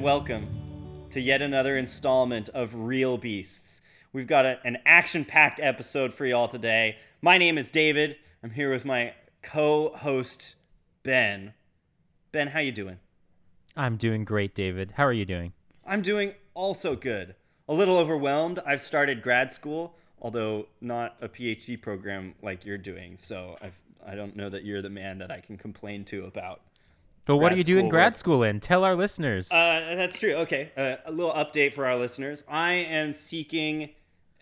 Hello, everyone, and welcome to yet another installment of Real Beasts. We've got a- an action-packed episode for y'all today. My name is David. I'm here with my co-host Ben. Ben, how you doing? I'm doing great, David. How are you doing? I'm doing also good. A little overwhelmed. I've started grad school, although not a PhD program like you're doing. So I've, I don't know that you're the man that I can complain to about. But what do you do in grad work. school in? Tell our listeners. Uh, that's true. Okay, uh, a little update for our listeners. I am seeking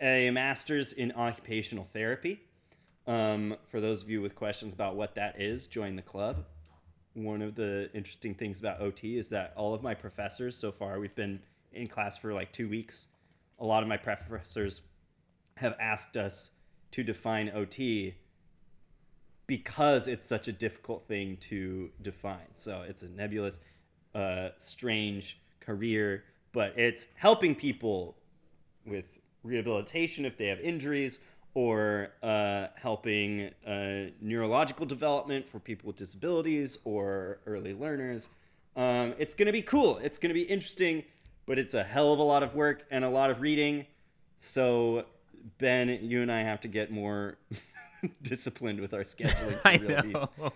a master's in occupational therapy. Um, for those of you with questions about what that is, join the club. One of the interesting things about OT is that all of my professors so far, we've been in class for like two weeks. A lot of my professors have asked us to define OT because it's such a difficult thing to define. So it's a nebulous, uh, strange career, but it's helping people with rehabilitation if they have injuries or uh, helping uh, neurological development for people with disabilities or early learners. Um, it's going to be cool. It's going to be interesting, but it's a hell of a lot of work and a lot of reading. So, Ben, you and I have to get more disciplined with our scheduling. For I know.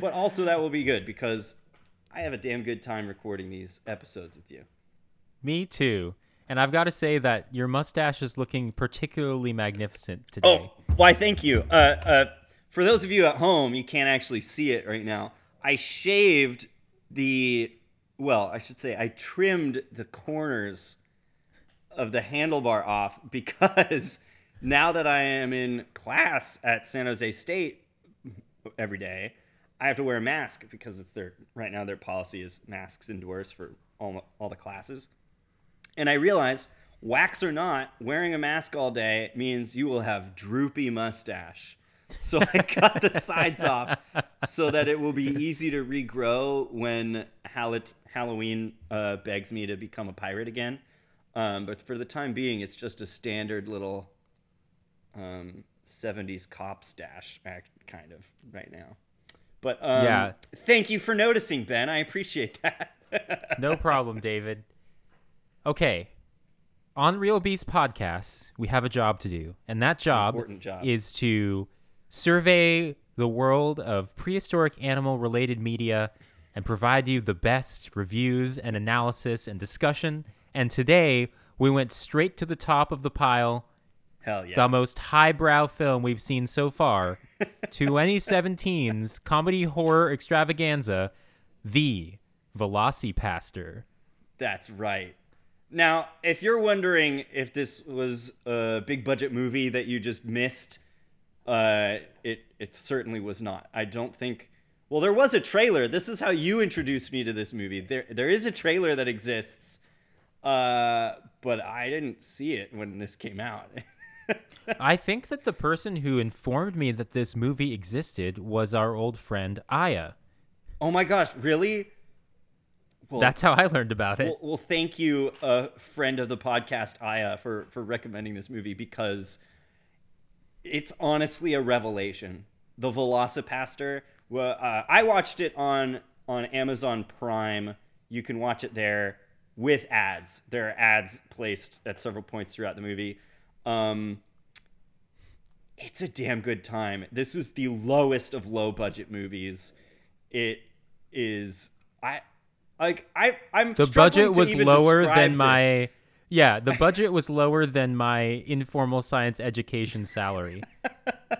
But also, that will be good because I have a damn good time recording these episodes with you. Me too. And I've got to say that your mustache is looking particularly magnificent today. Oh, why? Thank you. Uh, uh, for those of you at home, you can't actually see it right now. I shaved the, well, I should say, I trimmed the corners of the handlebar off because now that I am in class at San Jose State every day, I have to wear a mask because it's their right now their policy is masks indoors for all all the classes. And I realized, wax or not, wearing a mask all day means you will have droopy mustache. So I cut the sides off so that it will be easy to regrow when Hall- Halloween uh, begs me to become a pirate again. Um, but for the time being, it's just a standard little um, 70s cop stash, act, kind of, right now. But um, Yeah. thank you for noticing, Ben. I appreciate that. No problem, David. Okay. On Real Beast Podcasts, we have a job to do. And that job, job. is to survey the world of prehistoric animal related media and provide you the best reviews and analysis and discussion. And today, we went straight to the top of the pile Hell yeah. the most highbrow film we've seen so far 2017's comedy horror extravaganza the VelociPastor That's right. Now, if you're wondering if this was a big budget movie that you just missed, uh, it it certainly was not. I don't think. Well, there was a trailer. This is how you introduced me to this movie. There there is a trailer that exists, uh, but I didn't see it when this came out. i think that the person who informed me that this movie existed was our old friend aya oh my gosh, really? Well, that's how i learned about it Well, well, thank you, uh, friend of the podcast, Aya, for for recommending this movie because it's honestly a revelation. The VelociPastor. Well, uh, I watched it on on Amazon Prime. You can watch it there with ads. There are ads placed at several points throughout the movie. Um, it's a damn good time. This is the lowest of low budget movies. It is I like I I'm the budget to was lower than this. my yeah the budget was lower than my informal science education salary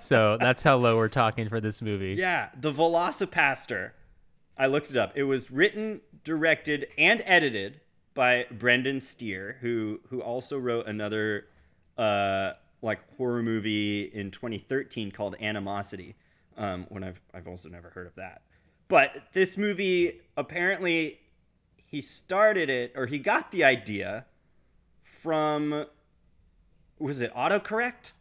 so that's how low we're talking for this movie Yeah, the VelociPastor. I looked it up. It was written, directed, and edited by Brendan Steere, who who also wrote another uh like horror movie in 2013 called Animosity. Um, when I've I've also never heard of that. But this movie apparently he started it or he got the idea from was it autocorrect?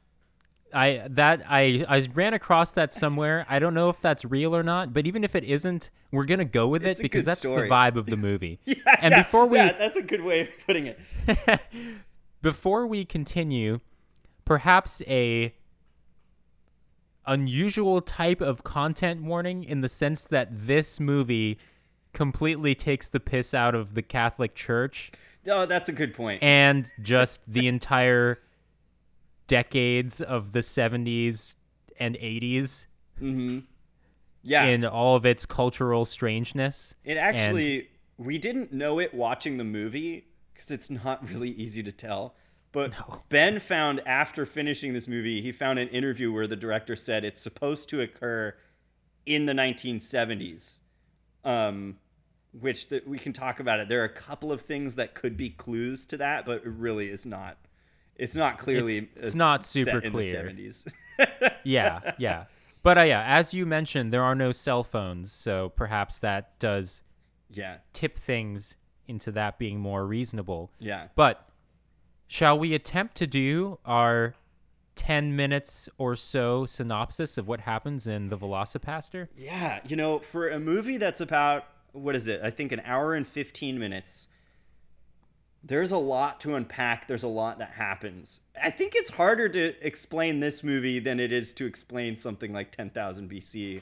I that I I ran across that somewhere. I don't know if that's real or not, but even if it isn't, we're gonna go with It's it because that's story. the vibe of the movie. Yeah, and yeah, before we yeah, that's a good way of putting it. before we continue, perhaps a unusual type of content warning in the sense that this movie completely takes the piss out of the Catholic Church Oh, that's a good point. and just the entire decades of the 70s and 80s mm-hmm. yeah, in all of its cultural strangeness. it actually we didn't know it watching the movie because it's not really easy to tell. But Ben found after finishing this movie, he found an interview where the director said it's supposed to occur in the 1970s. Um, which that we can talk about it. There are a couple of things that could be clues to that, but it really is not. It's not clearly. It's- it's uh, not set super in clear. The 70s. Yeah, yeah. But uh, yeah, as you mentioned, there are no cell phones, so perhaps that does yeah, tip things into that being more reasonable. yeah. But shall we attempt to do our 10 minutes or so synopsis of what happens in The VelociPastor? Yeah, you know, for a movie that's about what is it? I think an hour and 15 minutes. There's a lot to unpack. There's a lot that happens. I think it's harder to explain this movie than it is to explain something like 10,000 BC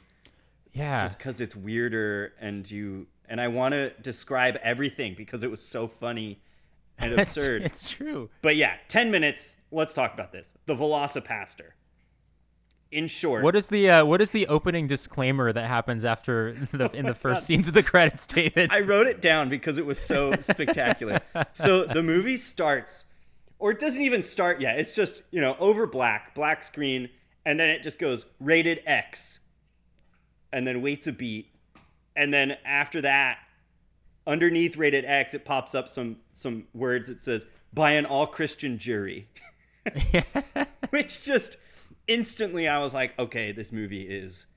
Yeah. just cuz it's weirder and you and I want to describe everything because it was so funny and absurd. It's true. But yeah, 10 minutes. Let's talk about this. The VelociPastor. In short, What is the uh, what is the opening disclaimer that happens after the in the first scenes of the credits, David? I wrote it down because it was so spectacular. So the movie starts, or it doesn't even start yet. It's just, you know, over black, black screen, and then it just goes rated X, and then waits a beat. And then after that, underneath rated X, it pops up some some words that says by an all Christian jury. Which just instantly I was like, okay, this movie is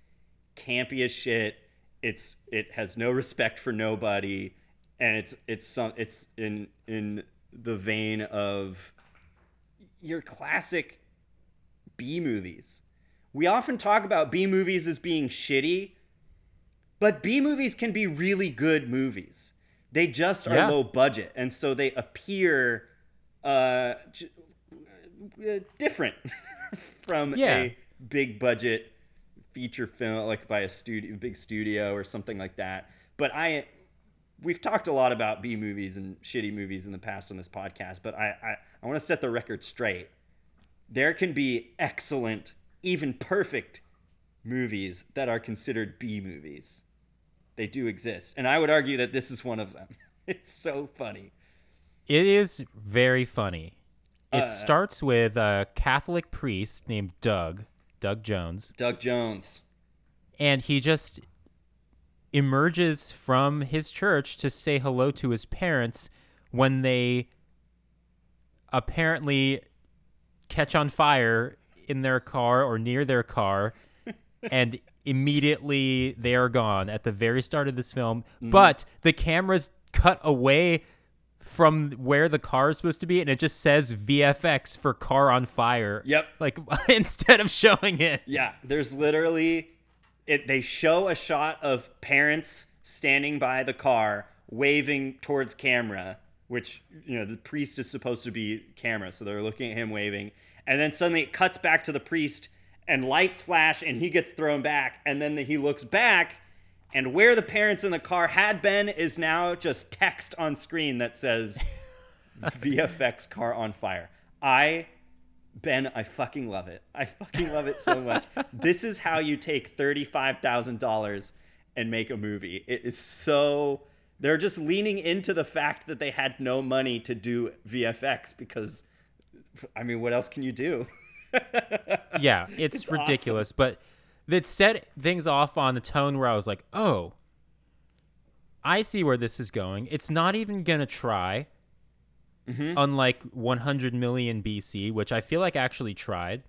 campy as shit. It's it has no respect for nobody, and it's it's some it's in in the vein of your classic B movies. We often talk about B movies as being shitty, but B movies can be really good movies. They just are Yeah. low budget, and so they appear uh, j- uh, different from Yeah. a big budget feature film like by a studio big studio or something like that but i we've talked a lot about b movies and shitty movies in the past on this podcast but i i, I want to set the record straight there can be excellent even perfect movies that are considered b movies they do exist. And i would argue that this is one of them. It's so funny. It is very funny. It Uh, starts with a Catholic priest named Doug, Doug Jones, doug jones. And he just emerges from his church to say hello to his parents when they apparently catch on fire in their car or near their car and immediately they are gone at the very start of this film mm-hmm. but the cameras cut away from where the car is supposed to be and it just says VFX for car on fire Yep. like instead of showing it Yeah, there's literally it they show a shot of parents standing by the car waving towards camera, which you know, the priest is supposed to be camera, so they're looking at him waving. And then suddenly it cuts back to the priest and lights flash and he gets thrown back and then he looks back and where the parents in the car had been is now just text on screen that says VFX car on fire. I Ben, I fucking love it. I fucking love it so much. this is how you take $35,000 and make a movie. It is so they're just leaning into the fact that they had no money to do VFX because I mean, what else can you do? yeah, it's, It's ridiculous, but that set things off on the tone where I was like, "Oh, I see where this is going. It's not even going to try." Mm-hmm. Unlike 100 million BC, which I feel like actually tried.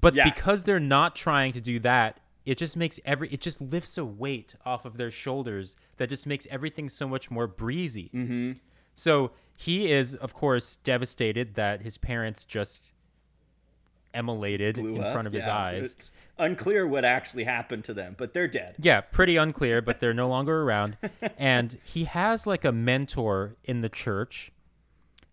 But Yeah. because they're not trying to do that, it just makes every it just lifts a weight off of their shoulders that just makes everything so much more breezy. Mm-hmm. So he is, of course, devastated that his parents just immolated Blew in up. front of his eyes. It's unclear what actually happened to them, but they're dead. Yeah, pretty unclear, but they're no longer around. and he has like a mentor in the church,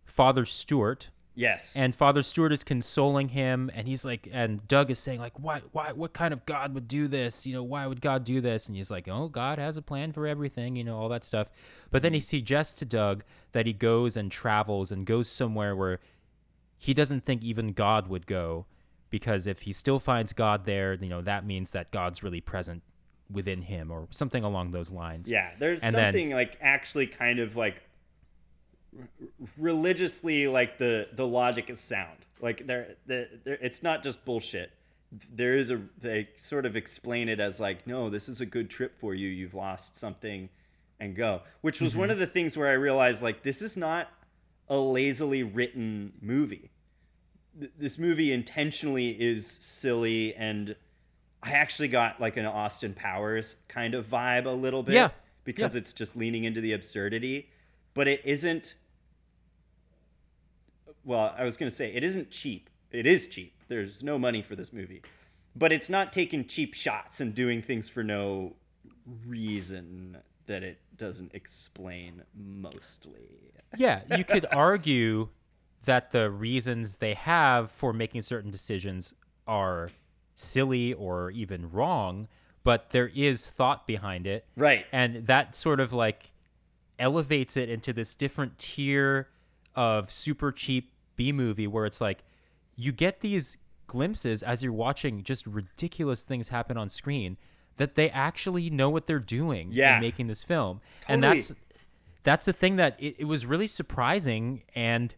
Father Stewart, Yes. and Father Stewart is consoling him, and he's like, and Doug is saying like, why, why, what kind of God would do this? You know, why would God do this? And he's like, oh, God has a plan for everything, you know, all that stuff. But then he suggests to Doug that he goes and travels and goes somewhere where he doesn't think even God would go, because if he still finds God there, you know, that means that God's really present within him or something along those lines. Yeah, there's And then- something like actually kind of like r- religiously like the the logic is sound. Like there, there, there it's not just bullshit. There is a they sort of explain it as like, no, this is a good trip for you. You've lost something, and go. Which was one mm-hmm. of the things where I realized like this is not a lazily written movie. Th- This movie intentionally is silly and I actually got like an Austin Powers kind of vibe a little bit. Yeah. Because Yeah. it's just leaning into the absurdity. But it isn't well, I was gonna say it isn't cheap. It is cheap. There's no money for this movie. But it's not taking cheap shots and doing things for no reason that it doesn't explain mostly. yeah, you could argue that the reasons they have for making certain decisions are silly or even wrong, but there is thought behind it. Right. And that sort of like elevates it into this different tier of super cheap B movie where it's like you get these glimpses as you're watching just ridiculous things happen on screen that they actually know what they're doing Yeah. in making this film. And that's that's the thing that it, it was really surprising and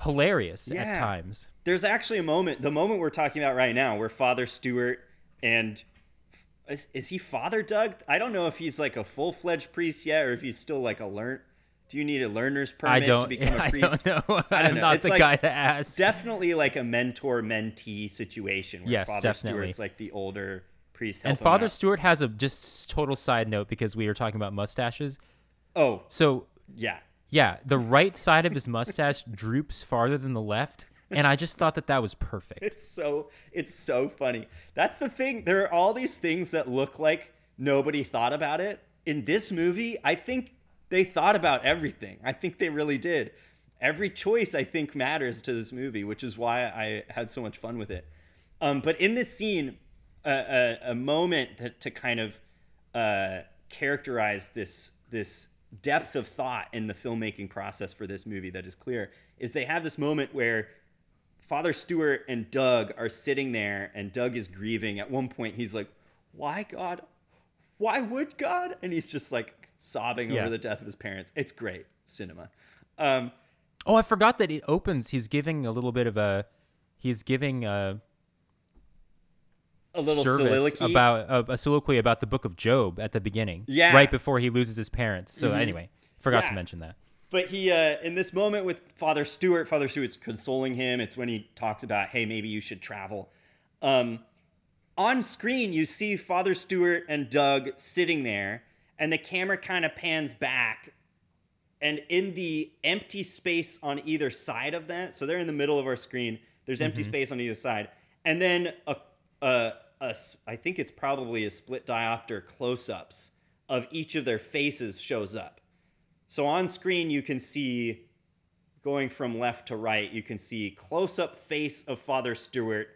hilarious Yeah. at times. There's actually a moment, the moment we're talking about right now, where Father Stewart and is, is he Father Doug? I don't know if he's like a full fledged priest yet, or if he's still like a learn. Do you need a learner's permit to become a priest? I don't know. I don't I'm know. not It's the like- guy to ask. Definitely like a mentor mentee situation where Yes, Father definitely. Stewart's like the older priest. and Father. Stewart has a just total side note because we were talking about mustaches. Oh So yeah, Yeah, the right side of his mustache droops farther than the left, and I just thought that that was perfect. It's so it's so funny. That's the thing. There are all these things that look like nobody thought about it. In this movie, I think they thought about everything. I think they really did. Every choice I think matters to this movie, which is why I had so much fun with it. Um, but in this scene, a, a, a moment to, to kind of uh, characterize this this depth of thought in the filmmaking process for this movie that is clear is they have this moment where Father Stewart and Doug are sitting there, and Doug is grieving. At one point, he's like, "Why God? Why would God?" And he's just like sobbing Yeah. over the death of his parents. It's great cinema. Um, Oh, I forgot that it opens. He's giving a little bit of a, he's giving a a little soliloquy about a, a soliloquy about the Book of Job at the beginning. Yeah. Mm-hmm. right before he loses his parents. So anyway, forgot to mention that. But he, uh, in this moment with Father Stewart, Father Stewart's consoling him. It's when he talks about, hey, maybe you should travel. Um, on screen, you see Father Stewart and Doug sitting there, and the camera kind of pans back. And in the empty space on either side of that, so they're in the middle of our screen, there's empty space on either side. And then a, a, a I think it's probably a split diopter close ups of each of their faces shows up. So on screen, you can see, going from left to right, you can see close up face of Father Stewart,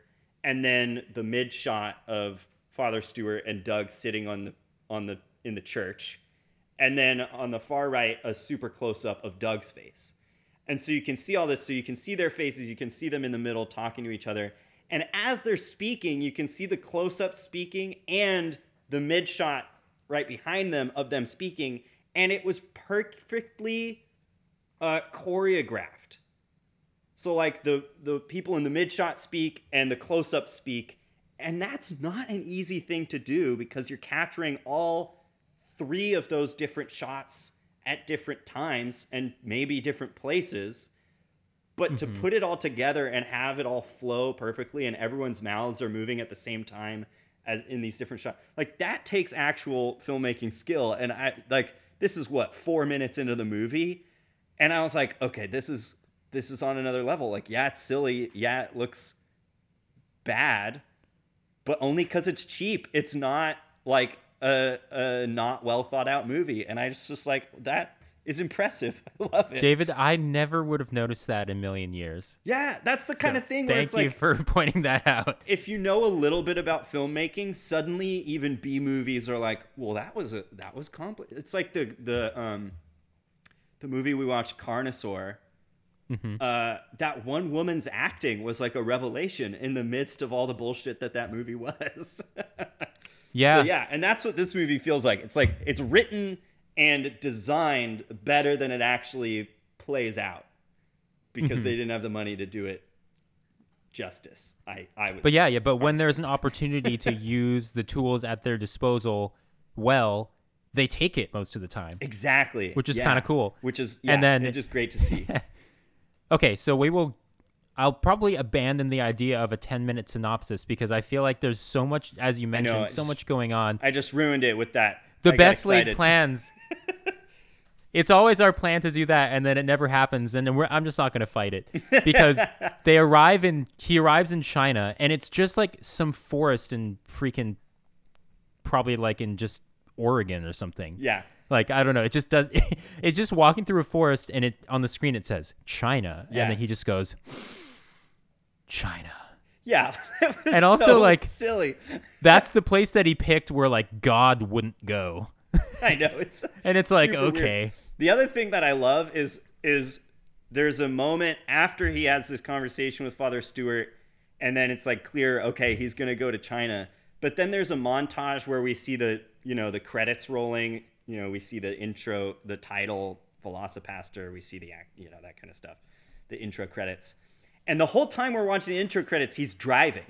and then the mid shot of Father Stewart and Doug sitting on the on the in the church, and then on the far right, a super close up of Doug's face. And so you can see all this. So you can see their faces. You can see them in the middle talking to each other. And as they're speaking, you can see the close up speaking and the mid shot right behind them of them speaking. And it was perfectly uh, choreographed. So like the the people in the mid shot speak and the close up speak, and that's not an easy thing to do because you're capturing all three of those different shots at different times and maybe different places. But to mm-hmm. put it all together and have it all flow perfectly and everyone's mouths are moving at the same time as in these different shots, like that takes actual filmmaking skill. And I like this is what four minutes into the movie, and I was like, okay, this is this is on another level. Like, yeah, it's silly. Yeah, it looks bad, but only because it's cheap. It's not like a, a not well thought out movie. And I just just like that is impressive. I love it. David, I never would have noticed that in a million years. yeah, that's the kind So of thing where Thank it's you like for pointing that out. if you know a little bit about filmmaking, suddenly even B movies are like, well, that was a that was complex. It's like the the um the movie we watched, Carnosaur. Mm-hmm. Uh, that one woman's acting was like a revelation in the midst of all the bullshit that that movie was. Yeah. So yeah, and that's what this movie feels like. It's like it's written and designed better than it actually plays out because Mm-hmm. they didn't have the money to do it justice. I I would But yeah, yeah. But when there's an opportunity to use the tools at their disposal well, they take it most of the time. exactly, Which is yeah. kinda cool. Which is yeah, And then- it's just great to see. Okay, so we will. I'll probably abandon the idea of a 10 minute synopsis because I feel like there's so much, as you mentioned, I so just- much going on. I just ruined it with that. The I best laid plans. it's always our plan to do that, and then it never happens, and then we're, I'm just not going to fight it because they arrive in. He arrives in China, and it's just like some forest in freaking, probably like in just Oregon or something. Yeah, Like I don't know, it just does. it's just walking through a forest, and it on the screen it says China, Yeah. and then he just goes, China. yeah. And also, so like- silly. That's the place that he picked where like God wouldn't go, I know it's and it's like super weird. okay, The other thing that I love is is there's a moment after he has this conversation with Father Stewart, and then it's like clear, okay, he's gonna go to China. But then there's a montage where we see the you know the credits rolling. You know, we see the intro, the title, VelociPastor. We see the act, you know, that kind of stuff, the intro credits. And the whole time we're watching the intro credits, he's driving.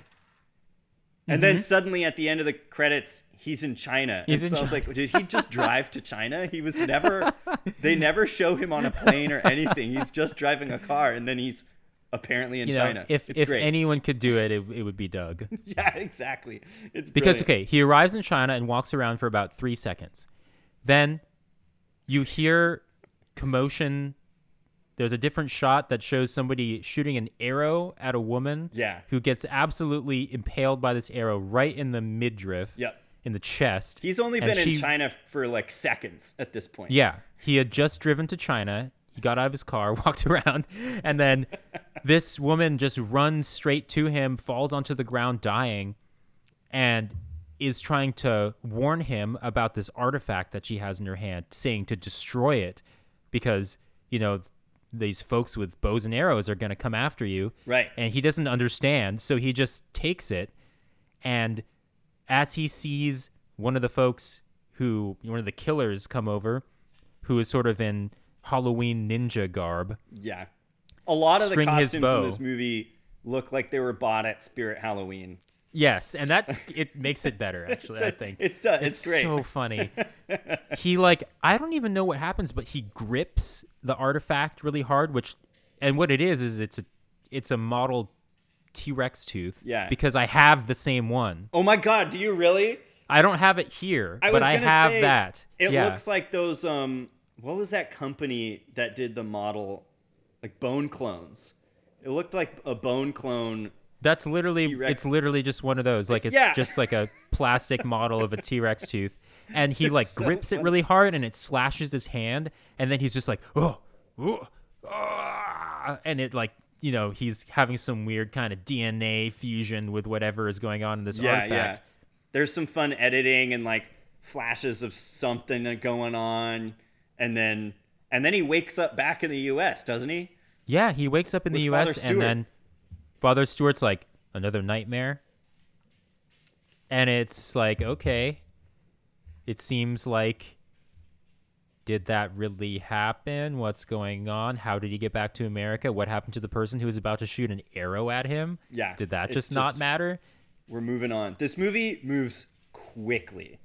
And then suddenly at the end of the credits, he's in China. Mm-hmm. He's and in so I was like, did he just drive to China? He was never, they never show him on a plane or anything. He's just driving a car and then he's apparently in you know, China. if it's if great. anyone could do it, it, it would be Doug. yeah, exactly. It's Because brilliant. okay, he arrives in China and walks around for about three seconds. Then you hear commotion. There's a different shot that shows somebody shooting an arrow at a woman. Yeah. Who gets absolutely impaled by this arrow right in the midriff. Yep. In the chest. He's only been she- in China for like seconds at this point. Yeah, he had just driven to China. He got out of his car, walked around, and then this woman just runs straight to him, falls onto the ground dying, and is trying to warn him about this artifact that she has in her hand, saying to destroy it because, you know, these folks with bows and arrows are going to come after you. Right. And he doesn't understand, so he just takes it and as he sees one of the folks who one of the killers come over who is sort of in Halloween ninja garb. Yeah. A lot of the costumes in this movie look like they were bought at Spirit Halloween. Yes, and that's it makes it better actually, I think. It's uh, it's, great. so funny. he like I don't even know what happens, but he grips the artifact really hard, which and what it is is it's a it's a model T-Rex tooth. Yeah. Because I have the same one. oh my god, do you really? I don't have it here, I but I have say, that. It yeah. looks like those um what was that company that did the model like bone clones? It looked like a bone clone. That's literally T-Rex. it's literally just one of those. Like it's Yeah. just like a plastic model of a T-Rex tooth. And he like so grips it really hard and it slashes his hand and then he's just like, "Oh, oh, ah," and it like, you know, he's having some weird kind of DNA fusion with whatever is going on in this Yeah, artifact. yeah. There's some fun editing and like flashes of something going on and then and then he wakes up back in the US, doesn't he? Yeah, he wakes up in the US and then Father Stewart's like, "Another nightmare?" And it's like, "Okay. It seems like did that really happen? What's going on? How did he get back to America? What happened to the person who was about to shoot an arrow at him? Yeah, Did that it's just not matter? We're moving on. This movie moves quickly,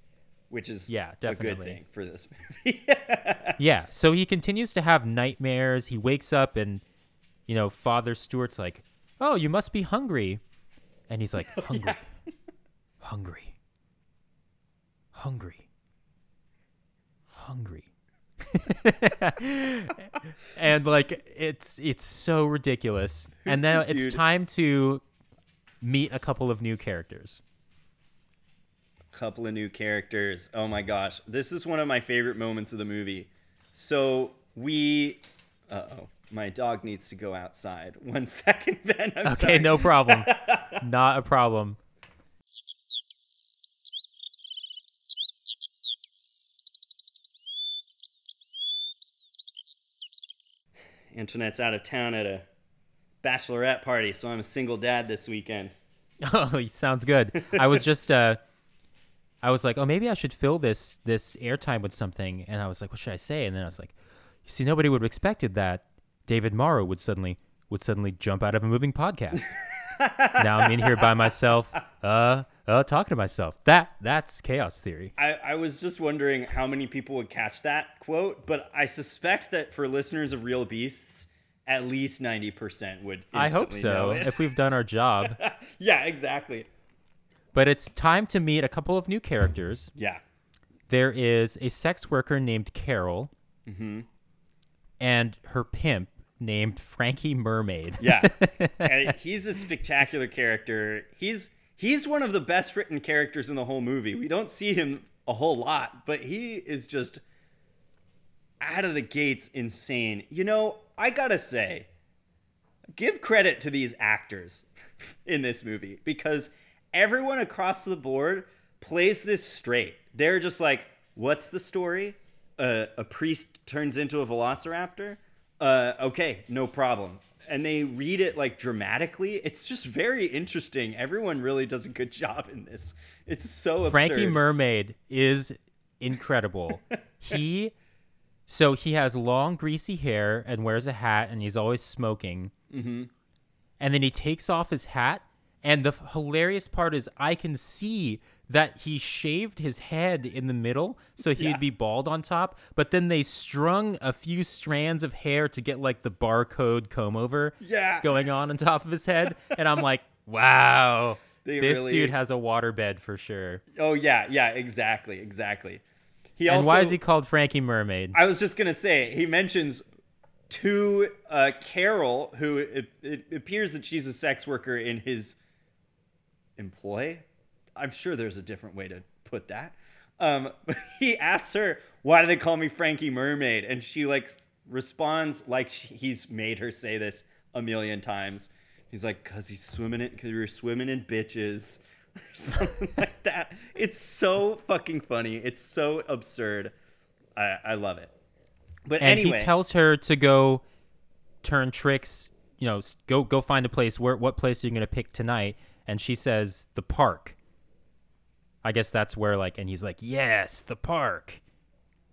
which is Yeah, a good definitely. thing for this movie. Yeah. So he continues to have nightmares. He wakes up and, you know, Father Stewart's like, "Oh, you must be hungry," and he's like, "Hungry, hungry, hungry, hungry." and like it's it's so ridiculous. Who's and now it's dude? time to meet a couple of new characters. A couple of new characters. Oh my gosh. This is one of my favorite moments of the movie. So we. Uh oh. My dog needs to go outside. One second, Ben. I'm Okay, sorry. no problem. Not a problem. Antoinette's out of town at a bachelorette party, so I'm a single dad this weekend. Oh, sounds good. I was just uh I was like, "Oh, maybe I should fill this this airtime with something." And I was like, "What should I say?" And then I was like, "You see, nobody would have expected that David Morrow would suddenly would suddenly jump out of a moving podcast." now I'm in here by myself, uh, uh, talking to myself. That that's chaos theory. I, I was just wondering how many people would catch that quote, but I suspect that for listeners of Real Beasts, at least 90% would. I hope so. If we've done our job. yeah, exactly. But it's time to meet a couple of new characters. Yeah. There is a sex worker named Carol, Mm-hmm. and her pimp named Frankie Mermaid. Yeah. and he's a spectacular character. He's he's one of the best written characters in the whole movie. We don't see him a whole lot, but he is just out of the gates insane. You know, I got to say give credit to these actors in this movie because everyone across the board plays this straight. They're just like, what's the story? Uh, a priest turns into a velociraptor? Uh, okay, no problem. And they read it like dramatically. It's just very interesting. Everyone really does a good job in this. It's so absurd. Frankie Mermaid is incredible. he so he has long greasy hair and wears a hat and he's always smoking. Mm-hmm. And then he takes off his hat and the hilarious part is I can see that he shaved his head in the middle so he'd Yeah. be bald on top, but then they strung a few strands of hair to get like the barcode comb over Yeah. going on on top of his head and I'm like, "Wow. They this really- dude has a waterbed for sure." Oh yeah, yeah, exactly, exactly. He And why is he called Frankie Mermaid? I was just gonna say he mentions to uh, Carol, who it, it appears that she's a sex worker in his employ. I'm sure there's a different way to put that. Um, he asks her, "Why do they call me Frankie Mermaid?" And she like responds like she, he's made her say this a million times. He's like, "Cause he's swimming it, cause you're swimming in bitches." Or something like that. It's so fucking funny. It's so absurd. I, I love it. But and anyway, he tells her to go turn tricks. You know, go go find a place. Where what place are you gonna pick tonight? And she says the park. I guess that's where like, and he's like, yes, the park.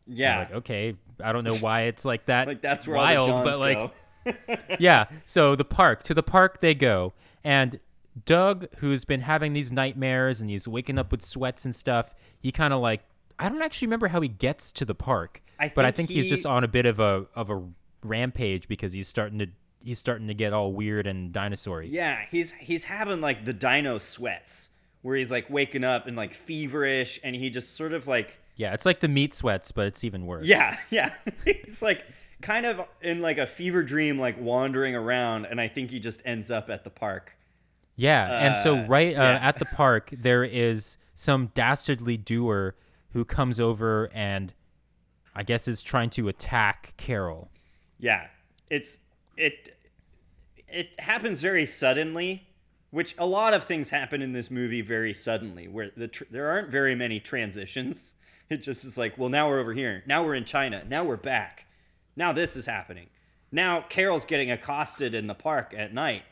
Yeah, Like, okay, I don't know why it's like that. like that's where wild, but like, yeah. So the park, to the park they go. And Doug, who's been having these nightmares and he's waking up with sweats and stuff, he kind of like I don't actually remember how he gets to the park, I but I think think he's just on a bit of a of a rampage because he's starting to he's starting to get all weird and dinosaur Yeah, he's he's having like the dino sweats where he's like waking up and like feverish and he just sort of like Yeah, it's like the meat sweats, but it's even worse. yeah, yeah. he's like kind of in like a fever dream like wandering around and I think he just ends up at the park. Yeah, and so Uh, right uh, yeah. at the park there is some dastardly doer who comes over and I guess is trying to attack Carol. Yeah. It's it it happens very suddenly, which a lot of things happen in this movie very suddenly where the tr- there aren't very many transitions. It just is like, well, now we're over here. Now we're in China. Now we're back. Now this is happening. Now Carol's getting accosted in the park at night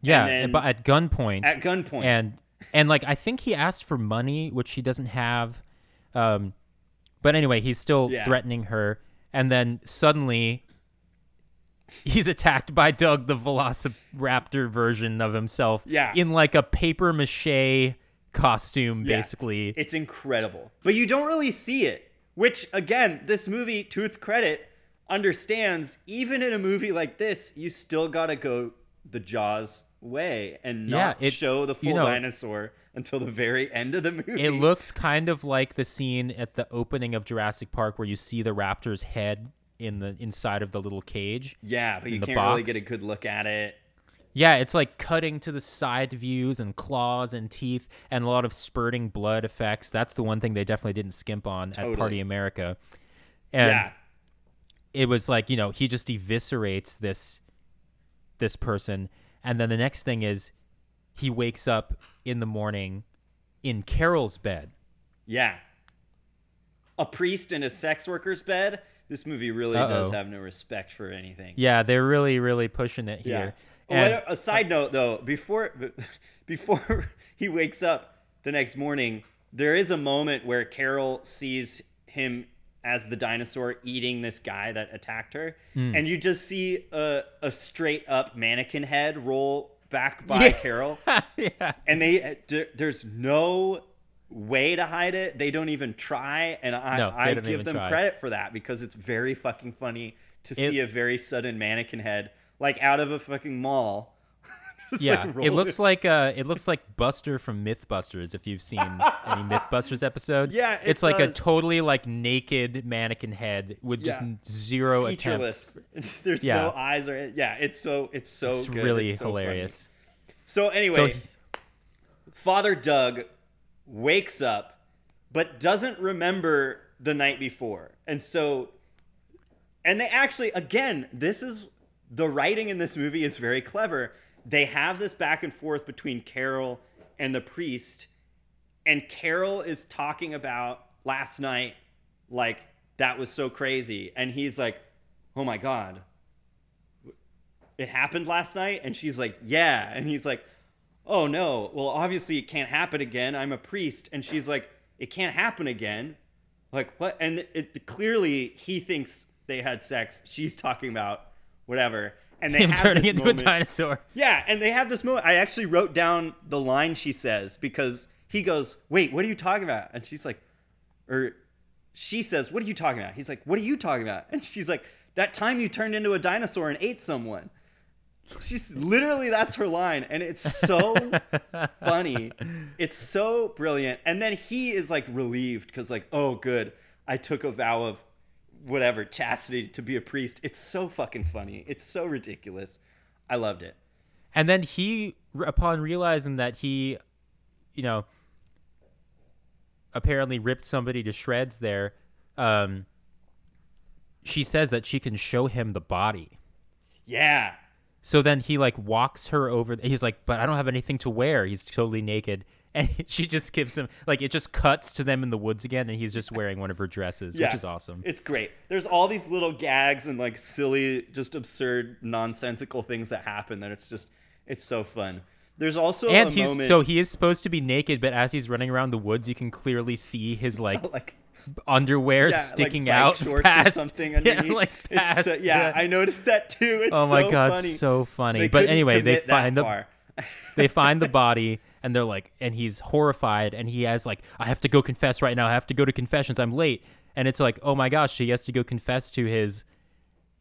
Yeah, but at gunpoint. at gunpoint. and and like I think he asked for money, which he doesn't have. Um, but anyway, he's still Yeah. threatening her, and then suddenly he's attacked by Doug, the Velociraptor version of himself. Yeah. in like a paper mache costume, Yeah. basically. It's incredible. But you don't really see it, which, again, this movie, to its credit, understands even in a movie like this, you still got to go the Jaws way and Yeah, not it- show the full you know- dinosaur until the very end of the movie. It looks kind of like the scene at the opening of Jurassic Park where you see the raptor's head in the inside of the little cage. yeah, but you can't really get a good look at it. Yeah, it's like cutting to the side views and claws and teeth and a lot of spurting blood effects. That's the one thing they definitely didn't skimp on at Party America. And yeah. it was like you know he just eviscerates this this person and then the next thing is he wakes up in the morning in carol's bed Yeah. A priest in a sex worker's bed. This movie really does Uh-oh. have no respect for anything. yeah they're really really pushing it Yeah. here Oh, and wait, a side note though, before before he wakes up the next morning, there is a moment where Carol sees him as the dinosaur eating this guy that attacked her, Hmm. and you just see a, a straight up mannequin head roll back by Yeah. Carol, yeah and they there's no way to hide it. They don't even try, and I No, I give them try. credit for that because it's very fucking funny to It- see a very sudden mannequin head like out of a fucking mall. Just, yeah like, it looks like uh it looks like buster from mythbusters if you've seen any mythbusters episode Yeah, it it's like a totally like naked mannequin head with just Yeah. zero attempt featureless. There's Yeah. no eyes or yeah. It's so it's so it's good. really It's so hilarious So so anyway, he- Father Doug wakes up, but doesn't remember the night before. And so, and they actually, again, this is the writing in this movie is very clever. They have this back and forth between Carol and the priest, and Carol is talking about last night, like, that was so crazy. And he's like, oh my God, it happened last night? And she's like, yeah. And he's like, oh no, well, obviously it can't happen again. I'm a priest. And she's like, it can't happen again. Like, what? And it clearly he thinks they had sex. She's talking about whatever. And they him have turning this into moment. a dinosaur Yeah, and they have this moment. I actually wrote down the line she says because he goes, "Wait, what are you talking about?" And she's like, or she says, "What are you talking about?" He's like, "What are you talking about?" And she's like, "That time you turned into a dinosaur and ate someone." She's literally that's her line, and it's so funny. It's so brilliant. And then he is like relieved because like, oh, good, I took a vow of whatever chastity to be a priest. It's so fucking funny. It's so ridiculous. I loved it. And then he, upon realizing that he, you know, apparently ripped somebody to shreds there, um, she says that she can show him the body. Yeah. So then he like walks her over. He's like, but I don't have anything to wear. He's totally naked. And she just gives him like it just cuts to them in the woods again, and he's just wearing one of her dresses, Yeah. which is awesome. It's great. There's all these little gags and like silly, just absurd, nonsensical things that happen that it's just, it's so fun. There's also and a he's moment so he is supposed to be naked, but as he's running around the woods, you can clearly see his like like underwear yeah, sticking like out shorts past, or something underneath. Yeah, like It's past. so- yeah, I noticed that too. It's oh my so god, funny. so funny. They but anyway, they find the they find the body and they're like and he's horrified and he has like i have to go confess right now i have to go to confessions i'm late and it's like oh my gosh he has to go confess to his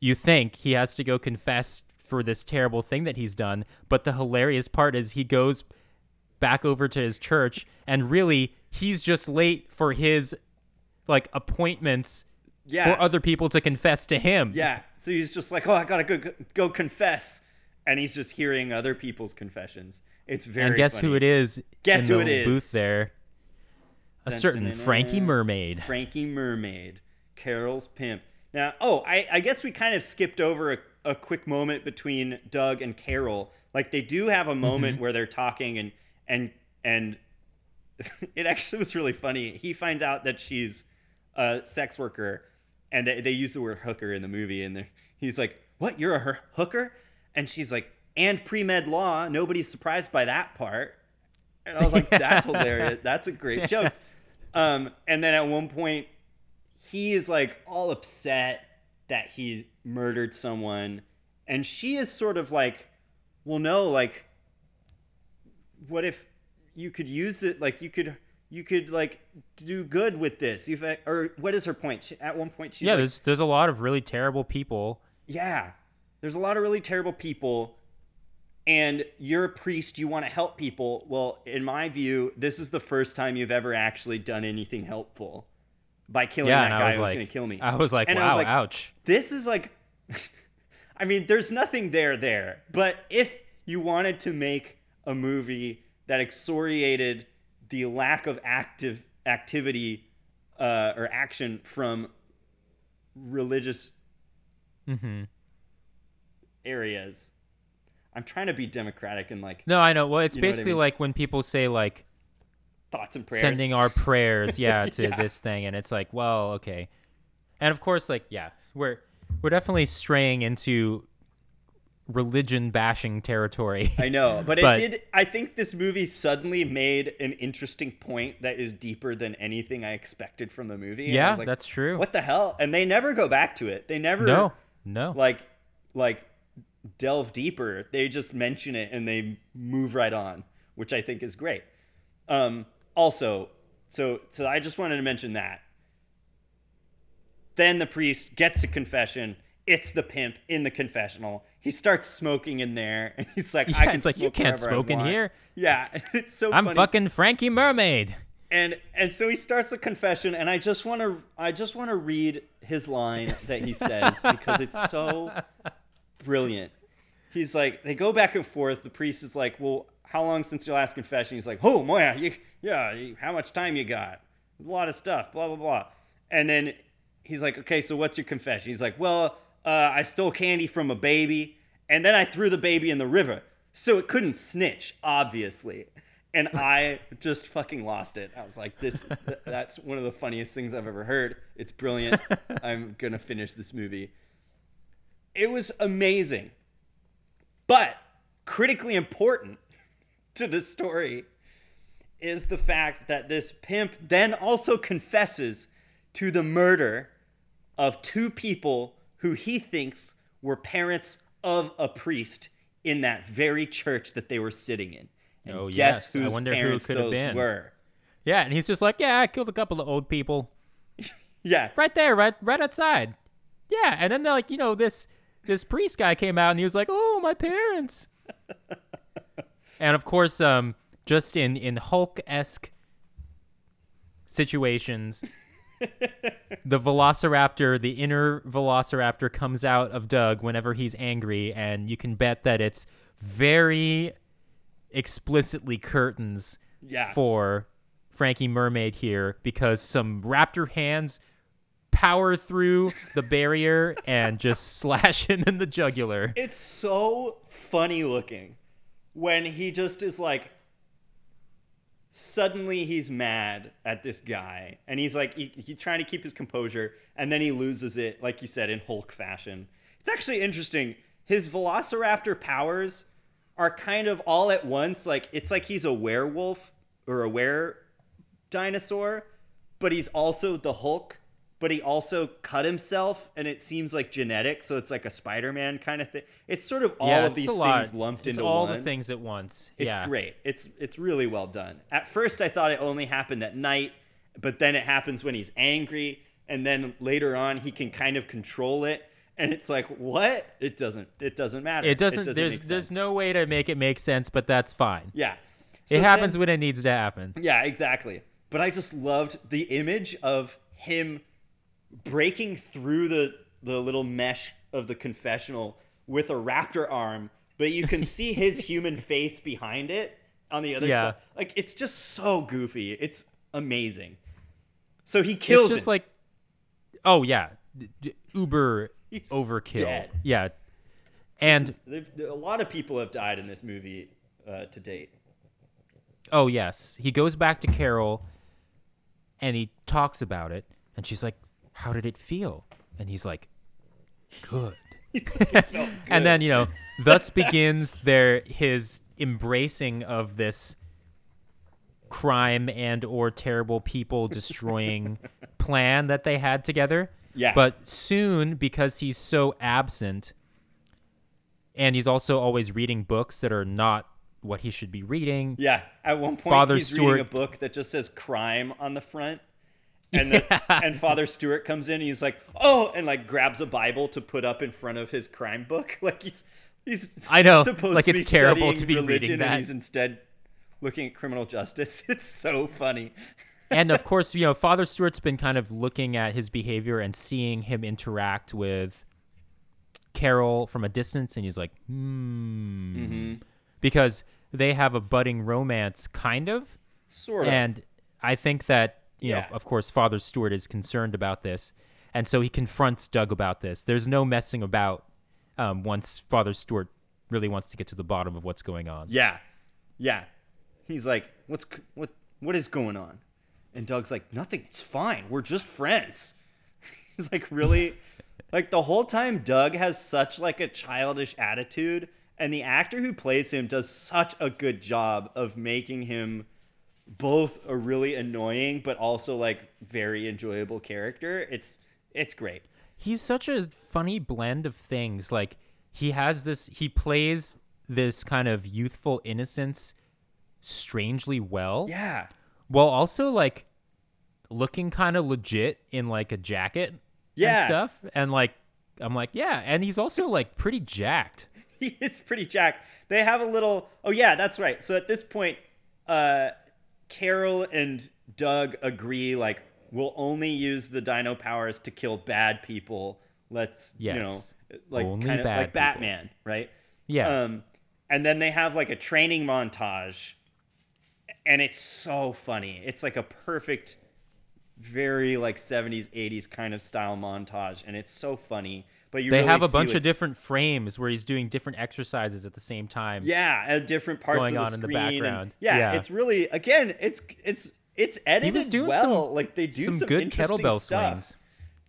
you think he has to go confess for this terrible thing that he's done but the hilarious part is he goes back over to his church and really he's just late for his like appointments yeah, for other people to confess to him yeah. So he's just like, oh, I gotta go go confess, and he's just hearing other people's confessions. It's very. and guess funny. who it is Guess in who the it is. booth there a Dun, certain dun, dun, frankie mermaid Frankie Mermaid, Carol's pimp. Now, oh, I, I guess we kind of skipped over a, a quick moment between Doug and Carol. Like they do have a moment Mm-hmm. where they're talking and and and it actually was really funny. He finds out that she's a sex worker, and they, they use the word hooker in the movie, and he's like, "What? You're a her- hooker?" And she's like, "And pre med law. Nobody's surprised by that part." And I was like, "That's hilarious. That's a great joke." Um, and then at one point, he is like all upset that he's murdered someone, and she is sort of like, "Well, no, like, what if you could use it? Like, you could." You could like do good with this. You've uh, or what is her point? She, at one point, she's yeah, like, there's there's a lot of really terrible people. yeah, there's a lot of really terrible people, and you're a priest. You want to help people. Well, in my view, this is the first time you've ever actually done anything helpful by killing yeah, that guy was who was like, going to kill me. I was like, And I wow, was like, ouch. This is like, I mean, there's nothing there there. But if you wanted to make a movie that excoriated the lack of active activity uh, or action from religious Mm-hmm. areas. I'm trying to be democratic and like No, I know. Well, it's what I basically mean? like when people say like thoughts and prayers. sending our prayers, yeah, to Yeah. this thing, and it's like, well, okay, and of course, like, yeah, we're we're definitely straying into religion bashing territory. I know, but it did. I think this movie suddenly made an interesting point that is deeper than anything I expected from the movie. Yeah, like, that's true. What the hell? And they never go back to it. They never No, no. like like delve deeper. They just mention it and they move right on, which I think is great. Um, also, so so I just wanted to mention that. Then the priest gets to confession. It's the pimp in the confessional. He starts smoking in there, and he's like, Yeah, "I can it's like, you can't smoke in want." here. Yeah, it's so I'm funny. fucking Frankie Mermaid. And and so he starts a confession, and I just want to I just want to read his line that he says because it's so brilliant. He's like, they go back and forth. The priest is like, well, how long since your last confession? He's like, oh, Moya, you, yeah, you, how much time you got? A lot of stuff, blah blah blah. And then he's like, okay, so what's your confession? He's like, well, uh, I stole candy from a baby, and then I threw the baby in the river, so it couldn't snitch, obviously. And I just fucking lost it. I was like, this, th- that's one of the funniest things I've ever heard. It's brilliant. I'm gonna finish this movie. It was amazing. But critically important to the story is the fact that this pimp then also confesses to the murder of two people who he thinks were parents of a priest in that very church that they were sitting in. And Oh, guess yes. I whose wonder who parents have those been. were. Yeah, and he's just like, yeah, I killed a couple of old people Yeah. right there, right, right outside. Yeah, and then they're like, you know, this this priest guy came out and he was like, oh, my parents. and of course, um, just in in Hulk esque situations, the Velociraptor, the inner Velociraptor, comes out of Doug whenever he's angry, and you can bet that it's very explicitly curtains Yeah. for Frankie Mermaid here because some raptor hands power through the barrier and just slash him in the jugular. It's so funny looking when he just is like suddenly he's mad at this guy and he's like he, he's trying to keep his composure and then he loses it like you said in Hulk fashion. It's actually interesting. His velociraptor powers are kind of all at once like it's like he's a werewolf or a were dinosaur, but he's also the Hulk, but he also cut himself and it seems like genetic, so it's like a Spider-Man kind of thing. It's sort of all yeah, of these lot. things lumped it's into all one. the things at once. It's yeah. great. It's it's really well done. At first I thought it only happened at night, but then it happens when he's angry and then later on he can kind of control it and it's like what? It doesn't it doesn't matter. It doesn't, there's make there's sense. no way to make it make sense, but that's fine. Yeah. it So happens then- when it needs to happen. Yeah, exactly. But I just loved the image of him breaking through the the little mesh of the confessional with a raptor arm, but you can see his human face behind it on the other Yeah. side. Like it's just so goofy. It's amazing. So he kills it's just him. like oh yeah, uber He's overkill. dead. Yeah. And is- a lot of people have died in this movie uh, to date. Oh yes, he goes back to Carol, and he talks about it, and she's like, "How did it feel?" And he's like, "Good." Like, "It felt And then you know, thus begins their his embracing of this crime and or terrible people destroying plan that they had together. Yeah. But soon, because he's so absent, and he's also always reading books that are not what he should be reading. Yeah, at one point Father he's Stewart- reading a book that just says crime on the front. And the, and Father Stewart comes in and he's like, "Oh," and like grabs a Bible to put up in front of his crime book. Like he's he's I know, supposed like to be it's terrible to be reading religion and that. he's instead looking at criminal justice. It's so funny. and of course, you know, Father Stewart's been kind of looking at his behavior and seeing him interact with Carol from a distance, and he's like, hmm. Mm-hmm. Because they have a budding romance, kind of. Sort of. And I think that, you Yeah. know, of course, Father Stewart is concerned about this. and so he confronts Doug about this. There's no messing about um, once Father Stewart really wants to get to the bottom of what's going on. Yeah, yeah. He's like, "What's what? What is going on?" And Doug's like, "Nothing. It's fine. We're just friends." He's like, really, like the whole time. Doug has such like a childish attitude, and the actor who plays him does such a good job of making him both a really annoying but also like very enjoyable character. It's it's great. he's such a funny blend of things. Like he has this, he plays this kind of youthful innocence strangely well, Yeah. while also like looking kind of legit in like a jacket Yeah. and stuff. And like, I'm like, yeah. And he's also like pretty jacked. he is pretty jacked. They have a little. Oh yeah, that's right. So at this point, uh, Carol and Doug agree like we'll only use the Dino powers to kill bad people. Let's you know like kind of like people. Batman, right? Yeah. Um, and then they have like a training montage, and it's so funny. It's like a perfect, very like '70s '80s kind of style montage, and it's so funny. But you they really have a bunch like, of different frames where he's doing different exercises at the same time. yeah, at different parts going of the on in the background. yeah, Yeah. it's really again, it's it's it's edited well. some- like they do some, some, good kettlebell stuff. swings.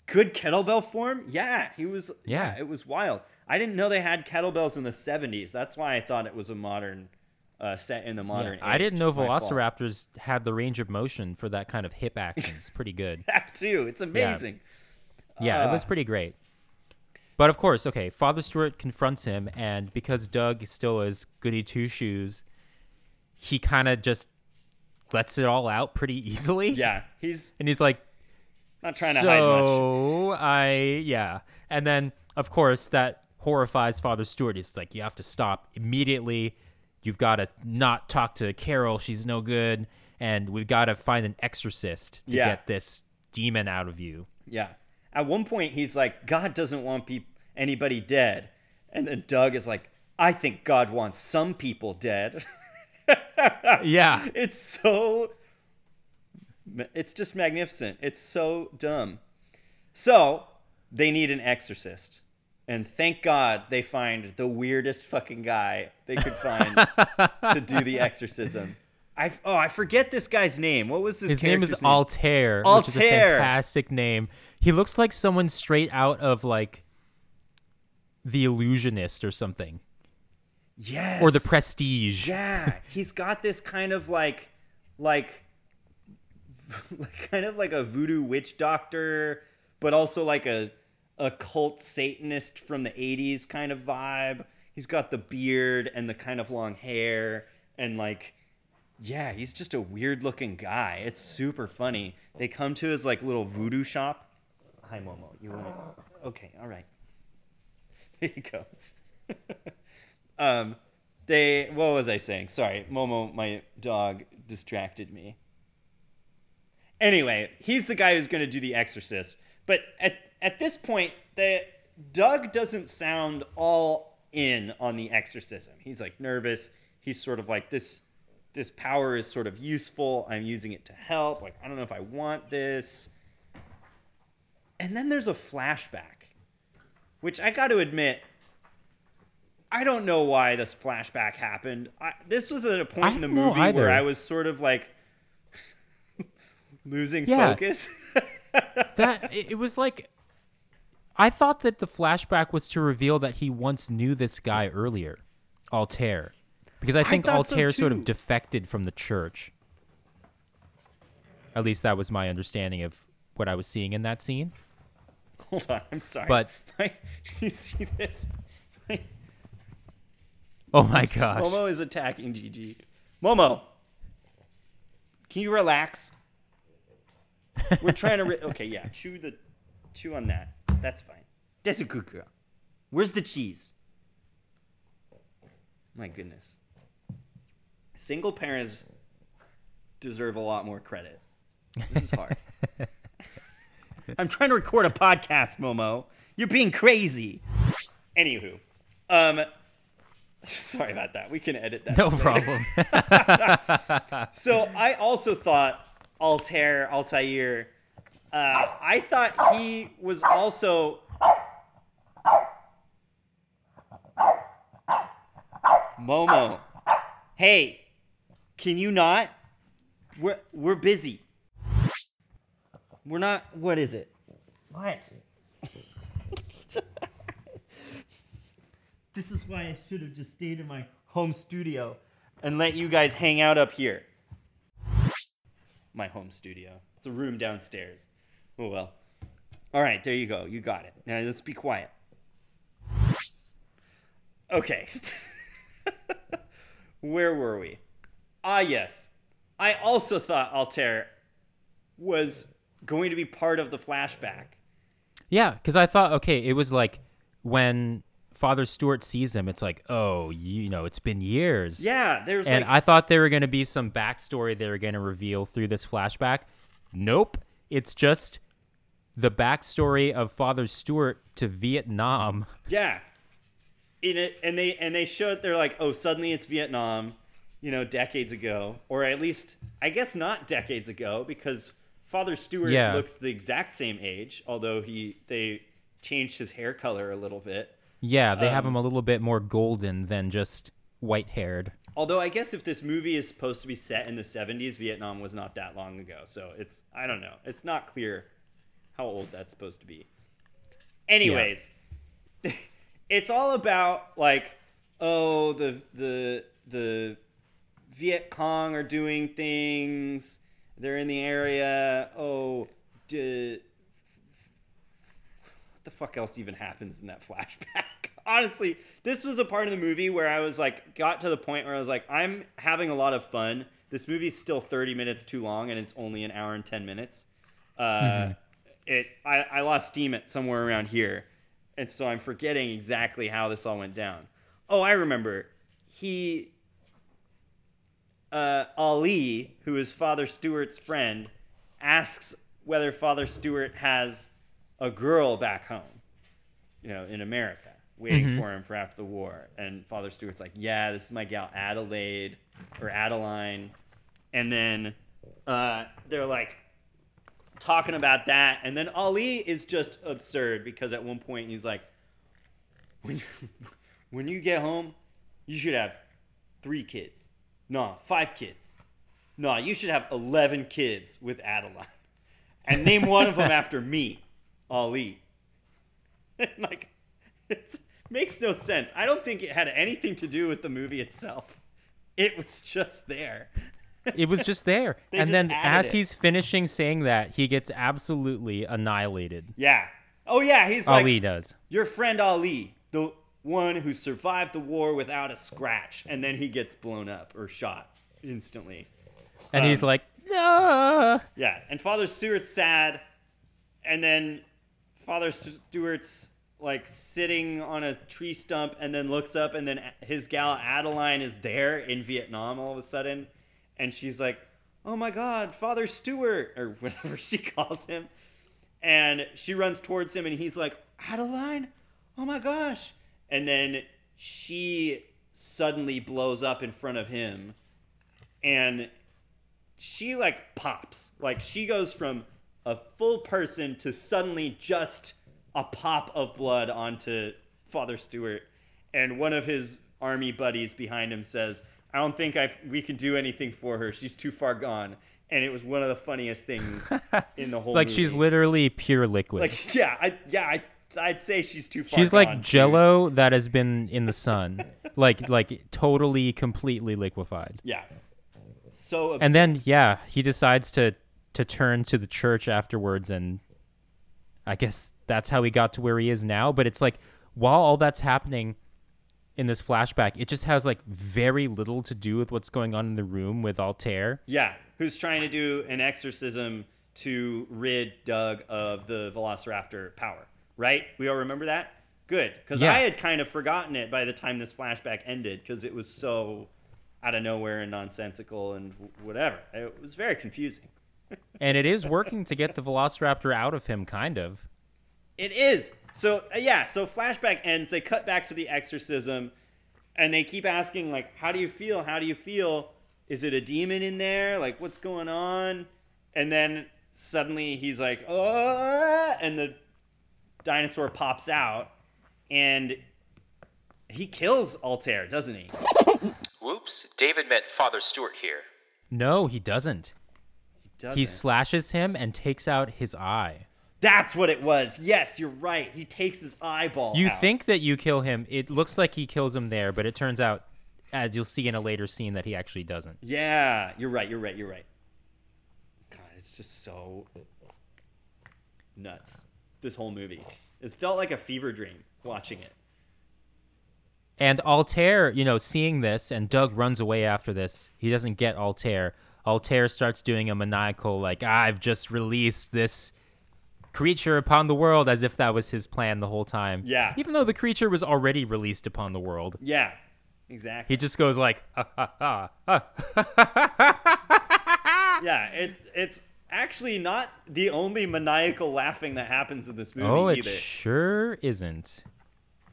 Good kettlebell form. Yeah, he was. Yeah. Yeah. it was wild. I didn't know they had kettlebells in the '70s. That's why I thought it was a modern uh, set in the modern. Era. I didn't know My fault. velociraptors had the range of motion for that kind of hip action. It's pretty good. That too. It's amazing. Yeah, it was Uh, pretty great. But of course, okay, Father Stewart confronts him, and because Doug still is goody two shoes, he kind of just lets it all out pretty easily. Yeah, he's And he's like, not trying to hide much. so I, yeah. And then, of course, that horrifies Father Stewart. He's like, you have to stop immediately. You've got to not talk to Carol. She's no good. And we've got to find an exorcist to Yeah. get this demon out of you. Yeah. At one point, he's like, God doesn't want peop anybody dead. And then Doug is like, I think God wants some people dead. Yeah. it's so. It's just magnificent. It's so dumb. So, they need an exorcist. And thank God they find the weirdest fucking guy they could find to do the exorcism. I oh I forget this guy's name. What was this? His name is name? Altair, which is a Altair. fantastic name. He looks like someone straight out of like The Illusionist or something, Yes. or The Prestige. Yeah, he's got this kind of like, like, like kind of like a voodoo witch doctor, but also like a a cult Satanist from the '80s kind of vibe. He's got the beard and the kind of long hair, and like, yeah, he's just a weird looking guy. It's super funny. They come to his like little voodoo shop. Hi, Momo. You want to? Okay, all right. There you go. um, they. What was I saying? Sorry, Momo, my dog, distracted me. Anyway, he's the guy who's going to do the Exorcist. But at at this point, the Doug doesn't sound all in on the exorcism. He's like nervous. He's sort of like this. This power is sort of useful. I'm using it to help. Like I don't know if I want this. And then there's a flashback, which I got to admit, I don't know why this flashback happened. I, this was at a point I in the movie where I was sort of like losing Yeah. focus. that it, was like I thought that the flashback was to reveal that he once knew this guy earlier, Altair, because I think so Altair sort of defected from the church. At least that was my understanding of what I was seeing in that scene. Hold on, I'm sorry. But- My- you see this? My- Oh my gosh! Momo is attacking Gigi. Momo, can you relax? We're trying to. Re- okay, yeah. Chew the, chew on that. That's fine. That's a good girl. Where's the cheese? My goodness. Single parents deserve a lot more credit. This is hard. I'm trying to record a podcast, Momo. You're being crazy. Anywho, um, sorry about that. We can edit that. No problem. So I also thought Altair, Altair, Uh, I thought he was also. Momo, hey, can you not? We're we're busy. We're not. What is it? What? this is why I should have just stayed in my home studio and let you guys hang out up here. My home studio. It's a room downstairs. Oh well. All right, there you go. You got it. Now let's be quiet. Okay. Where were we? Ah, yes. I also thought Altair was going to be part of the flashback. Yeah, because I thought, okay, it was like when Father Stewart sees him, it's like, oh, you know, it's been years. Yeah, there's And like I thought there were going to be some backstory they were going to reveal through this flashback. Nope. It's just the backstory of Father Stewart to Vietnam. Yeah. In it, and they and they showed they're like, oh, suddenly it's Vietnam, you know, decades ago, or at least I guess not decades ago because Father Stewart Yeah. looks the exact same age, although he they changed his hair color a little bit. Yeah, they have Um, him a little bit more golden than just white haired. Although I guess if this movie is supposed to be set in the 70s, Vietnam was not that long ago. So it's I don't know. It's not clear how old that's supposed to be. Anyways, it's all about like oh the the the Viet Cong are doing things. They're in the area. Oh, d- what the fuck else even happens in that flashback? Honestly, this was a part of the movie where I was like, got to the point where I was like, I'm having a lot of fun. This movie's still 30 minutes too long, and it's only an hour and 10 minutes. Uh, It, I, I lost steam at somewhere around here, and so I'm forgetting exactly how this all went down. Oh, I remember. He, uh, Ali, who is Father Stewart's friend, asks whether Father Stewart has a girl back home, you know, in America, waiting for him for after the war. And Father Stewart's like, "Yeah, this is my gal Adelaide or Adeline," and then uh, they're like talking about that, and then Ali is just absurd because at one point he's like, "When you when you get home, you should have three kids, no, five kids." No, you should have 11 kids with Adeline. And name one of them after me, Ali. like, it makes no sense. I don't think it had anything to do with the movie itself. It was just there. It was just there. They and just then as it. he's finishing saying that, he gets absolutely annihilated. Yeah. Oh, yeah, he's like, Ali does. your friend Ali, the one who survived the war without a scratch. And then he gets blown up or shot instantly. And he's Um, like, no. Yeah, and Father Stewart's sad, and then Father Stewart's like sitting on a tree stump, and then looks up, and then his gal Adeline is there in Vietnam all of a sudden, and she's like, "Oh my God, Father Stewart," or whatever she calls him, and she runs towards him, and he's like, "Adeline, oh my gosh!" And then she suddenly blows up in front of him, and she like pops. Like she goes from a full person to suddenly just a pop of blood onto Father Stewart. And one of his army buddies behind him says, I don't think I we can do anything for her. She's too far gone. And it was one of the funniest things in the whole Like movie. she's literally pure liquid. like yeah, I yeah, I I'd say she's too far She's like too. jello that has been in the sun. like like totally completely liquefied. Yeah. So And then yeah, he decides to to turn to the church afterwards and I guess that's how he got to where he is now, but it's like while all that's happening in this flashback, it just has like very little to do with what's going on in the room with Altair. Yeah, who's trying to do an exorcism to rid Doug of the Velociraptor power, right? We all remember that? Good, because Yeah. I had kind of forgotten it by the time this flashback ended because it was so out of nowhere and nonsensical and whatever. It was very confusing. And it is working to get the Velociraptor out of him, kind of. It is. So uh, yeah, so flashback ends. They cut back to the exorcism, and they keep asking like, "How do you feel? How do you feel? Is it a demon in there? Like, what's going on?" And then suddenly he's like, oh, and the dinosaur pops out, and he kills Altair, doesn't he? Whoops. David meant Father Stewart here. No, he doesn't. Doesn't. He slashes him and takes out his eye. That's what it was. Yes, you're right. He takes his eyeball. You out. think that you kill him. It looks like he kills him there, but it turns out, as you'll see in a later scene, that he actually doesn't. Yeah, you're right. You're right. You're right. God, it's just so nuts. This whole movie. It felt like a fever dream watching it. And Altair, you know, seeing this, and Doug runs away after this. He doesn't get Altair. Altair starts doing a maniacal, like, I've just released this creature upon the world, as if that was his plan the whole time. Yeah. Even though the creature was already released upon the world. Yeah, exactly. He just goes like, ha ha ha. ha. yeah, it's it's actually not the only maniacal laughing that happens in this movie Oh, it either. sure isn't.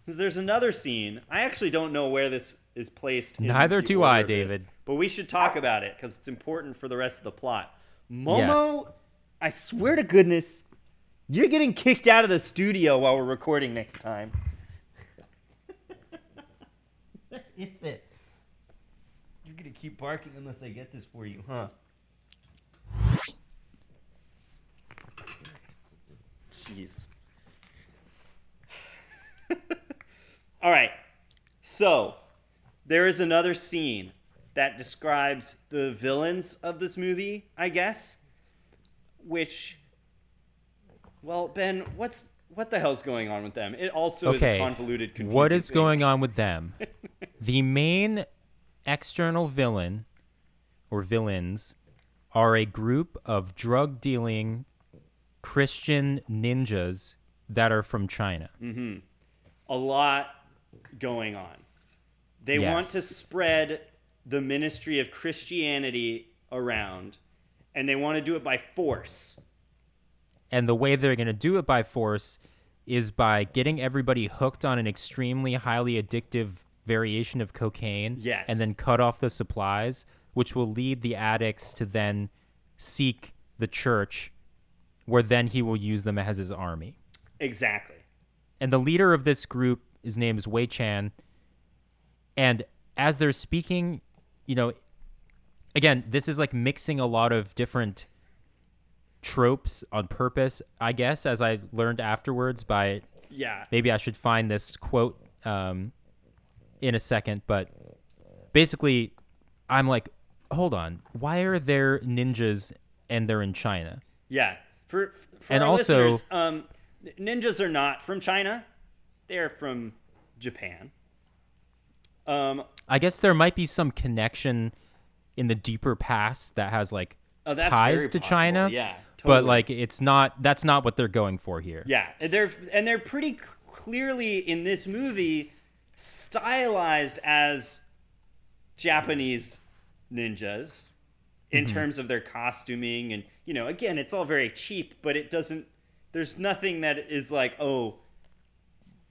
'Cause There's another scene. I actually don't know where this is placed. in Neither do I, of this, David. but we should talk about it because it's important for the rest of the plot. Momo, I swear to goodness, you're getting kicked out of the studio while we're recording next time. Is it? You're gonna keep barking unless I get this for you, huh? Jeez. All right. So, there is another scene that describes the villains of this movie, I guess, which well, Ben, what's what the hell's going on with them? It also is a Okay. convoluted What is thing. going on with them? the main external villain or villains are a group of drug dealing Christian ninjas that are from China. Mm-hmm. a lot going on. They want to spread the ministry of Christianity around, and they want to do it by force. And the way they're going to do it by force is by getting everybody hooked on an extremely highly addictive variation of cocaine Yes. and then cut off the supplies, which will lead the addicts to then seek the church, where then he will use them as his army. Exactly. And the leader of this group, his name is Wei Chan. And as they're speaking, you know, again, this is like mixing a lot of different tropes on purpose, I guess, as I learned afterwards by Yeah. maybe I should find this quote um, in a second, but basically, I'm like, hold on, why are there ninjas and they're in China? Yeah. For, for And our also- listeners, um, ninjas are not from China. They're from Japan. Um, I guess there might be some connection in the deeper past that has like oh, ties to possible. China. Yeah. But like it's not that's not what they're going for here. Yeah, and they're and they're pretty clearly in this movie stylized as Japanese ninjas in terms of their costuming and you know again it's all very cheap but it doesn't there's nothing that is like oh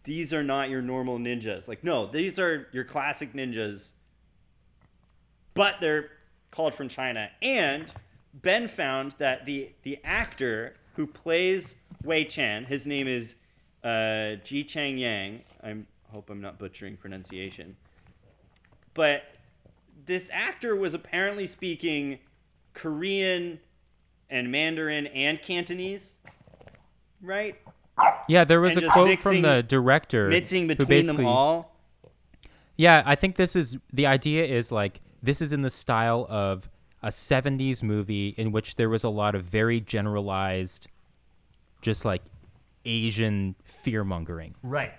these are not your normal ninjas like no these are your classic ninjas but they're called from China. And Ben found that the the actor who plays Wei Chan, his name is uh, Ji Chang Yang. I hope I'm not butchering pronunciation, but this actor was apparently speaking Korean and Mandarin and Cantonese, right? Yeah, there was And a quote mixing- from the director Mixing who between them basically- all. Yeah, I think this is the idea is like this is in the style of a 70s movie in which there was a lot of very generalized just like Asian fear mongering. Right.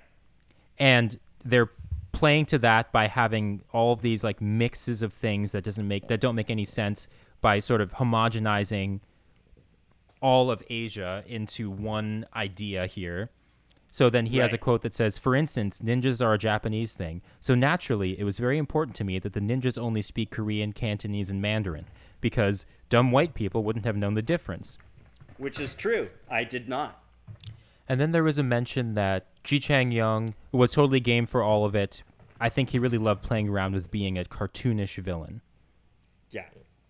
and they're playing to that by having all of these like mixes of things that doesn't make that don't make any sense by sort of homogenizing all of Asia into one idea here. So then he has a quote that says, "For instance, ninjas are a Japanese thing. So naturally, it was very important to me that the ninjas only speak Korean, Cantonese, and Mandarin because dumb white people wouldn't have known the difference." Which is true. I did not. And then there was a mention that Ji Chang Young was totally game for all of it. I think he really loved playing around with being a cartoonish villain.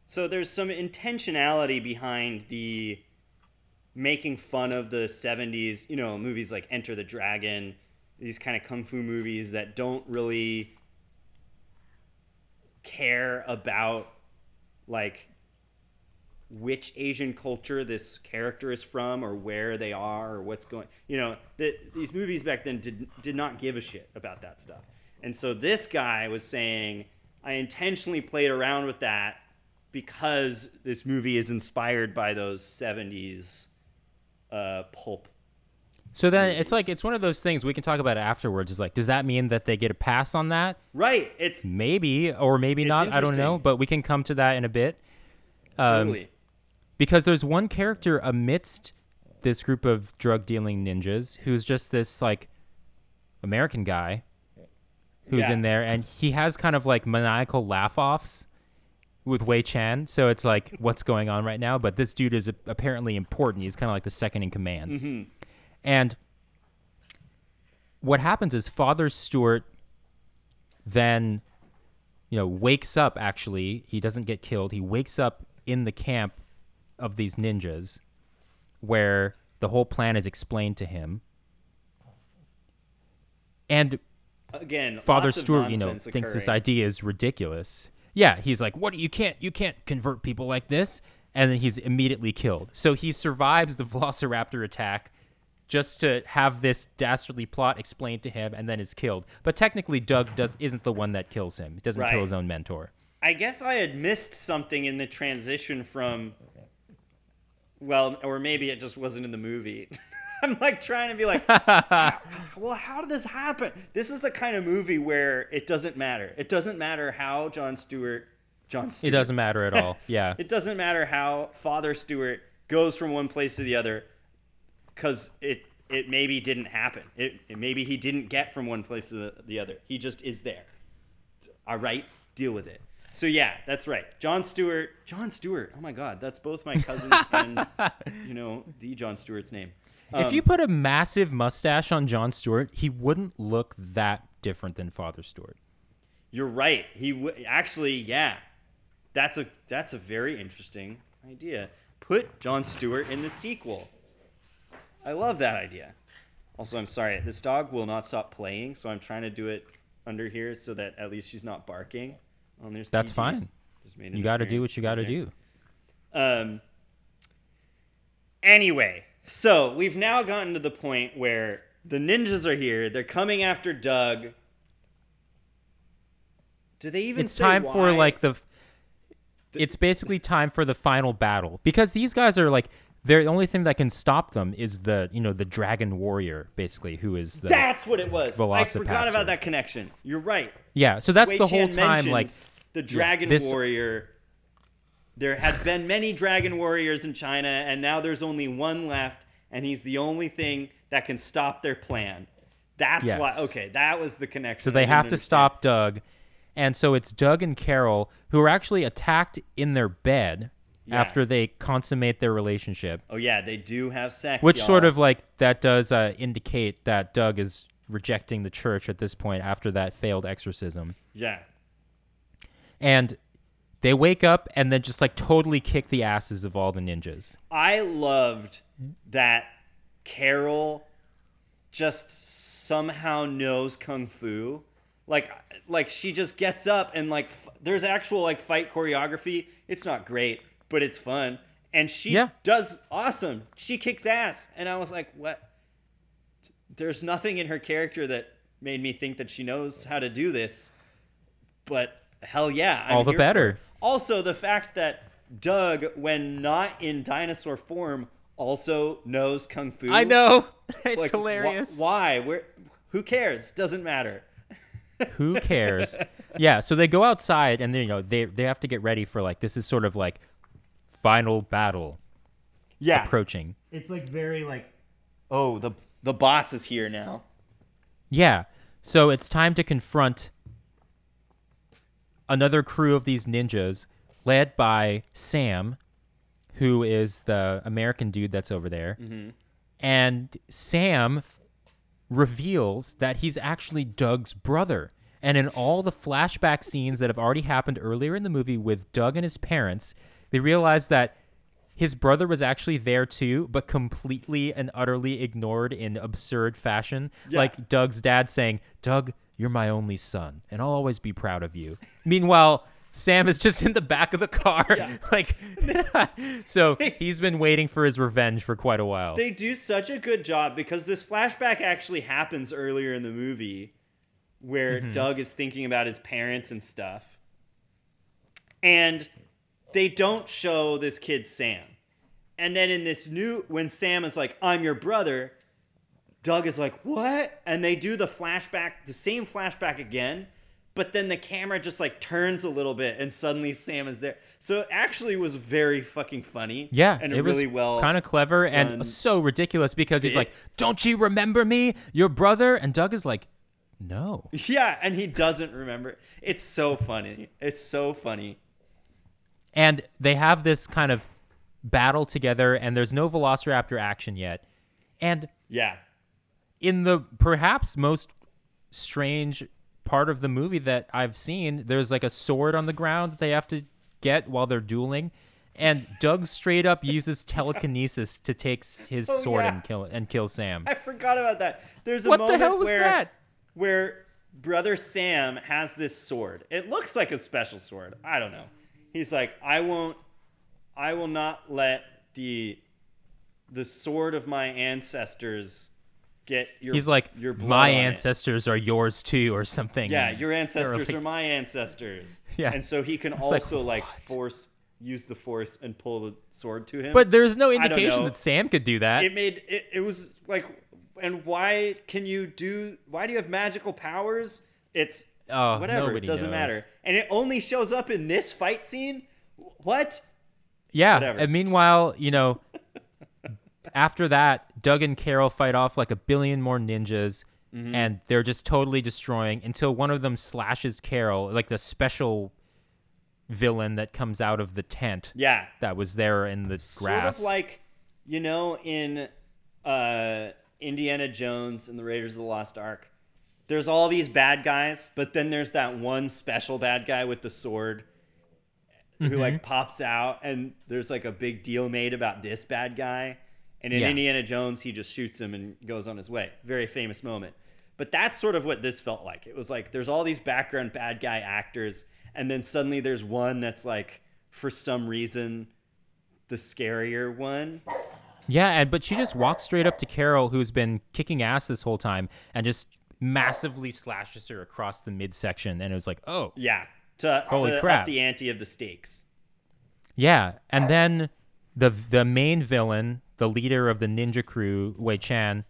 So there's some intentionality behind the making fun of the 70s, you know, movies like Enter the Dragon, these kind of kung fu movies that don't really care about like which Asian culture this character is from or where they are or what's going. You know, that these movies back then did did not give a shit about that stuff. And so this guy was saying, I intentionally played around with that because this movie is inspired by those 70s uh, pulp. So then it's like it's one of those things we can talk about afterwards. Is like, does that mean that they get a pass on that? Right. It's Maybe or maybe not. I don't know, but we can come to that in a bit. Um, totally. because there's one character amidst this group of drug dealing ninjas who's just this like American guy who's Yeah. in there, and he has kind of like maniacal laugh offs with Wei Chan. So it's like, what's going on right now? But this dude is apparently important. He's kind of like the second in command. Mm-hmm. And what happens is Father Stewart then, you know, wakes up. Actually, he doesn't get killed. He wakes up in the camp of these ninjas, where the whole plan is explained to him. And Again, Father Stewart, you know, nonsense thinks this idea is ridiculous. Yeah, he's like, "What? You can't, you can't convert people like this." And then he's immediately killed. So he survives the Velociraptor attack just to have this dastardly plot explained to him, and then is killed. But technically, Doug does isn't the one that kills him. He doesn't kill his own mentor. I guess I had missed something in the transition from. Well, or maybe it just wasn't in the movie. I'm like trying to be like, well, how did this happen? This is the kind of movie where it doesn't matter. It doesn't matter how John Stewart, John Stewart. It doesn't matter at all. Yeah. It doesn't matter how Father Stewart goes from one place to the other, because it it maybe didn't happen. It, it maybe he didn't get from one place to the, the other. He just is there. All right, deal with it. So yeah, that's right. John Stewart. John Stewart. Oh my God, that's both my cousins and you know the John Stewart's name. If you put a massive mustache on John Stewart, he wouldn't look that different than Father Stewart. You're right. He w- actually, yeah. That's a that's a very interesting idea. Put John Stewart in the sequel. I love that idea. Also, I'm sorry. This dog will not stop playing, so I'm trying to do it under here so that at least she's not barking. Oh, That's TG. fine. You got to do what you got to do. Um. Anyway, so we've now gotten to the point where the ninjas are here. They're coming after Doug. Do they even? it's time for like the it's basically time for the final battle because these guys are like they're the only thing that can stop them is the you know the dragon warrior basically who is the That's what it was. I forgot about that connection. You're right. yeah so that's Wei the whole Chan time like the dragon this- warrior. There had been many dragon warriors in China, and now there's only one left, and he's the only thing that can stop their plan. That's Yes. why. Okay, that was the connection. so they have to stop Doug and so it's Doug and Carol who are actually attacked in their bed Yeah. after they consummate their relationship Oh yeah, they do have sex. which sort y'all. of like that does uh, indicate that Doug is rejecting the church at this point after that failed exorcism yeah. and they wake up and then just like totally kick the asses of all the ninjas. I loved that Carol just somehow knows kung fu. Like like she just gets up and like f- there's actual like fight choreography. It's not great, but it's fun. And she Yeah. does awesome. She kicks ass. And I was like, "What? There's nothing in her character that made me think that she knows how to do this." But hell yeah, I'm All the better. It. Also, the fact that Doug, when not in dinosaur form, also knows kung fu. I know. It's Like, wh- hilarious. why? Where? Who cares? Doesn't matter. Who cares? yeah, so they go outside and they you know they they have to get ready for like this is sort of like final battle Yeah. approaching. It's like very like, oh, the the boss is here now. Yeah. So it's time to confront another crew of these ninjas led by Sam, who is the American dude that's over there. Mm-hmm. And Sam reveals that he's actually Doug's brother. And in all the flashback scenes that have already happened earlier in the movie with Doug and his parents, they realize that his brother was actually there too, but completely and utterly ignored in absurd fashion. Yeah. Like Doug's dad saying, Doug, you're my only son, and I'll always be proud of you. Meanwhile, Sam is just in the back of the car. Yeah. like so he's been waiting for his revenge for quite a while. They do such a good job because this flashback actually happens earlier in the movie where Mm-hmm. Doug is thinking about his parents and stuff. And they don't show this kid Sam. And then in this new when Sam is like, "I'm your brother," Doug is like, "What?" And they do the flashback, the same flashback again, but then the camera just like turns a little bit and suddenly Sam is there. So it actually was very fucking funny. Yeah, and it really was well kind of clever done. and so ridiculous because he's It- like, "Don't you remember me, your brother?" And Doug is like, "No." Yeah, and he doesn't remember. It's so funny. It's so funny. And they have this kind of battle together, and there's no Velociraptor action yet. And Yeah. In the perhaps most strange part of the movie that I've seen, there's like a sword on the ground that they have to get while they're dueling. And Doug straight up uses telekinesis to take his Oh, sword yeah. and kill and kill Sam. I forgot about that. There's a What the moment hell was where that? where brother Sam has this sword. It looks like a special sword. I don't know. He's like, "I won't I will not let the the sword of my ancestors get your He's like, your blood my on it." ancestors are yours too, or something. Yeah, your ancestors like- are my ancestors. Yeah. And so he can like, also like, what? force use the force and pull the sword to him. But there's no indication that Sam could do that. it made it, it was like and why can you do why do you have magical powers it's Oh, whatever it doesn't knows. matter and it only shows up in this fight scene what Yeah. Whatever. And meanwhile, you know, after that, Doug and Carol fight off like a billion more ninjas, Mm-hmm. and they're just totally destroying until one of them slashes Carol, like the special villain that comes out of the tent yeah that was there in the sort grass. of like you know in uh indiana jones and the raiders of the lost ark there's all these bad guys but then there's that one special bad guy with the sword who Mm-hmm. like pops out and there's like a big deal made about this bad guy and in Yeah. indiana jones he just shoots him and goes on his way. Very famous moment. But that's sort of what this felt like. It was like there's all these background bad guy actors and then suddenly there's one that's like for some reason the scarier one. Yeah, and but she just walks straight up to Carol, who's been kicking ass this whole time, and just massively slashes her across the midsection, and it was like, oh, yeah. To, Holy to crap. the ante of the stakes. Yeah, and then the the main villain, the leader of the ninja crew, Wei Chan,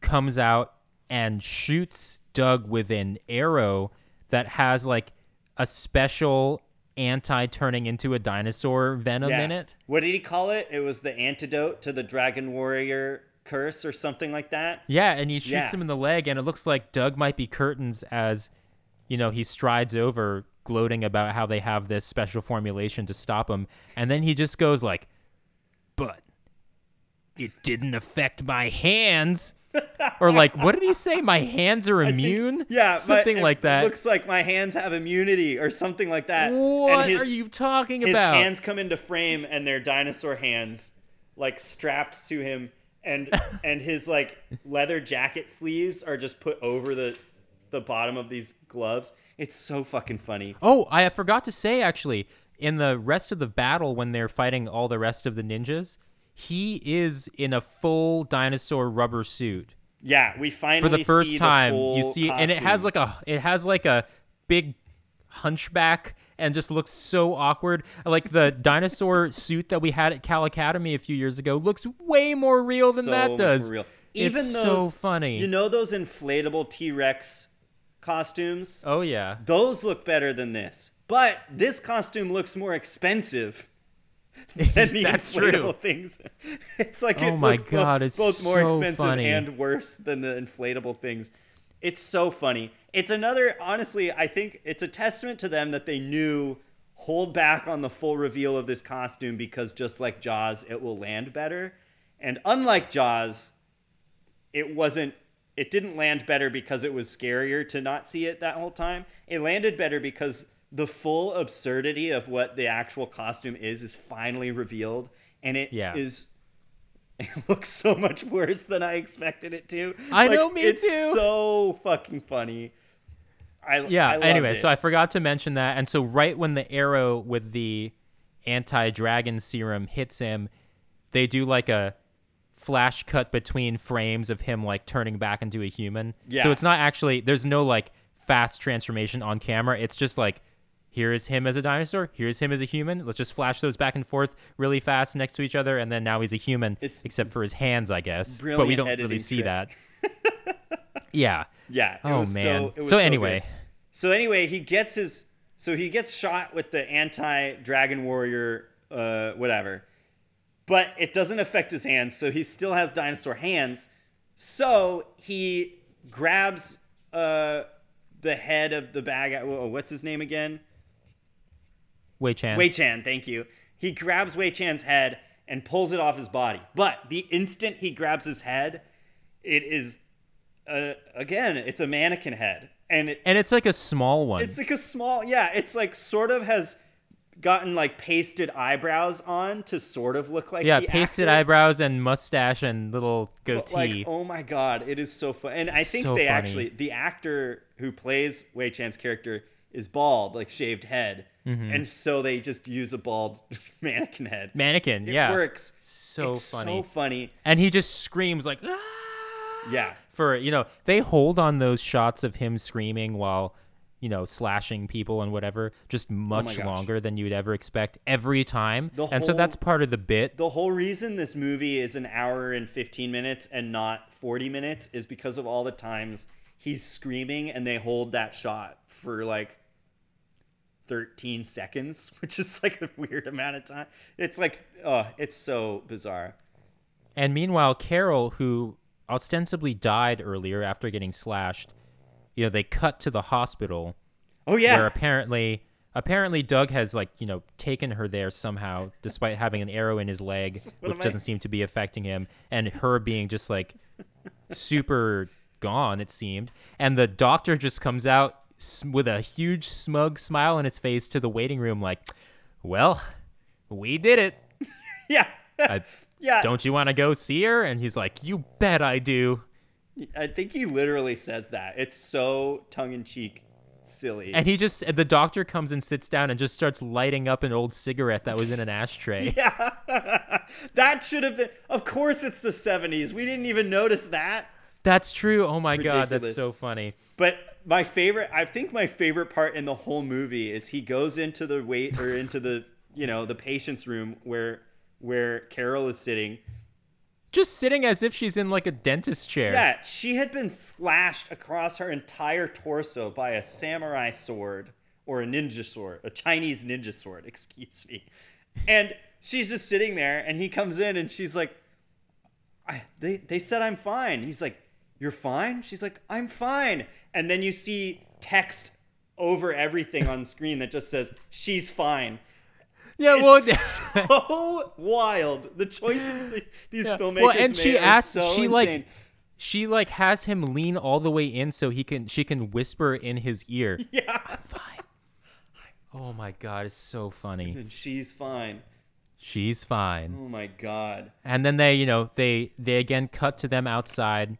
comes out and shoots Doug with an arrow that has like a special anti turning into a dinosaur venom yeah. in it. what did he call it it was the antidote to the dragon warrior curse or something like that Yeah, and he shoots Yeah. him in the leg, and it looks like Doug might be curtains as, you know, he strides over, gloating about how they have this special formulation to stop him, and then he just goes like, "But it didn't affect my hands," or like, what did he say? My hands are immune. Yeah, my- something it like that. Looks like my hands have immunity or something like that. what his, are you talking His about? His hands come into frame, and they're dinosaur hands, like strapped to him, and and his like leather jacket sleeves are just put over the the bottom of these gloves. It's so fucking funny. Oh, I forgot to say actually, in the rest of the battle when they're fighting all the rest of the ninjas, he is in a full dinosaur rubber suit. Yeah, we finally For the first time, the you see and it has like a it has like a big hunchback and just looks so awkward. Like the dinosaur suit that we had at Cal Academy a few years ago looks way more real than so that does. real. It's Even so funny. You know those inflatable T Rex costumes? oh yeah. Those look better than this. But this costume looks more expensive than the That's inflatable true. things. It's like Oh it my looks both- God, it's both more so expensive funny. and worse than the inflatable things. It's so funny. It's another honestly, I think it's a testament to them that they knew hold back on the full reveal of this costume because just like Jaws, it will land better. And unlike Jaws, it wasn't it didn't land better because it was scarier to not see it that whole time. It landed better because the full absurdity of what the actual costume is is finally revealed, and it is. Yeah. It looks so much worse than I expected it to. I Like, know, me it's too. So fucking funny. I Yeah. I anyway, it. so I forgot to mention that, and so right when the arrow with the anti-dragon serum hits him, they do like a flash cut between frames of him like turning back into a human. Yeah. So it's not actually there's no like fast transformation on camera. It's just like here is him as a dinosaur, here's him as a human. Let's just flash those back and forth really fast next to each other, and then now he's a human, It's except for his hands, I guess. But we don't really see trick. that. yeah. yeah. Oh man. So, so so anyway, good. So anyway, he gets his so he gets shot with the anti dragon warrior uh whatever. But it doesn't affect his hands, so he still has dinosaur hands. So he grabs uh the head of the bag what's his name again? Wei Chan. Wei Chan, thank you. He grabs Wei Chan's head and pulls it off his body. But the instant he grabs his head, it is uh, again, it's a mannequin head. And it, and it's like a small one. it's like a small, yeah, it's like sort of has gotten like pasted eyebrows on to sort of look like yeah, pasted actor. eyebrows and mustache and little But, goatee. like, oh my god, it is so fun. And I think So they funny. actually the actor who plays Wei Chan's character is bald, like shaved head. Mm-hmm. And so they just use a bald mannequin head. Mannequin, It yeah. works. So it's funny. So funny. and he just screams like "Ah!" Yeah. for you know they hold on those shots of him screaming while you know slashing people and whatever just much Oh longer than you'd ever expect every time The and so that's part of the bit The whole reason this movie is an hour and 15 minutes and not 40 minutes is because of all the times he's screaming and they hold that shot for like 13 seconds, which is like a weird amount of time. It's like, oh, it's so bizarre. and meanwhile carol who ostensibly died earlier after getting slashed you know they cut to the hospital Oh, yeah. where apparently apparently Doug has like you know taken her there somehow despite having an arrow in his leg What which doesn't seem to be affecting him and her being just like super gone it seemed and the doctor just comes out with a huge smug smile on his face to the waiting room like well we did it yeah. I, yeah. don't you want to go see her and he's like you bet I do I think he literally says that. It's so tongue in cheek silly. and he just the doctor comes and sits down and just starts lighting up an old cigarette that was in an ashtray Yeah. that should have been. Of course, it's the 70s. We didn't even notice that. That's true. Oh my god, that's so funny. But my favorite, I think my favorite part in the whole movie is he goes into the wait or into the, you know, the patient's room where where Carol is sitting. Just sitting as if she's in like a dentist chair. Yeah, she had been slashed across her entire torso by a samurai sword or a ninja sword, a Chinese ninja sword, excuse me. And she's just sitting there and he comes in and she's like I, they they said I'm fine. He's like, "You're fine?" She's like, "I'm fine." And then you see text over everything on screen that just says, "She's fine." Yeah, well, so wild. The choices these yeah. filmmakers well, and she asks, so she insane. like, she like has him lean all the way in so he can, she can whisper in his ear. yeah. I'm fine. Oh my god, it's so funny. And she's fine. She's fine. Oh my god. And then they, you know, they they again cut to them outside.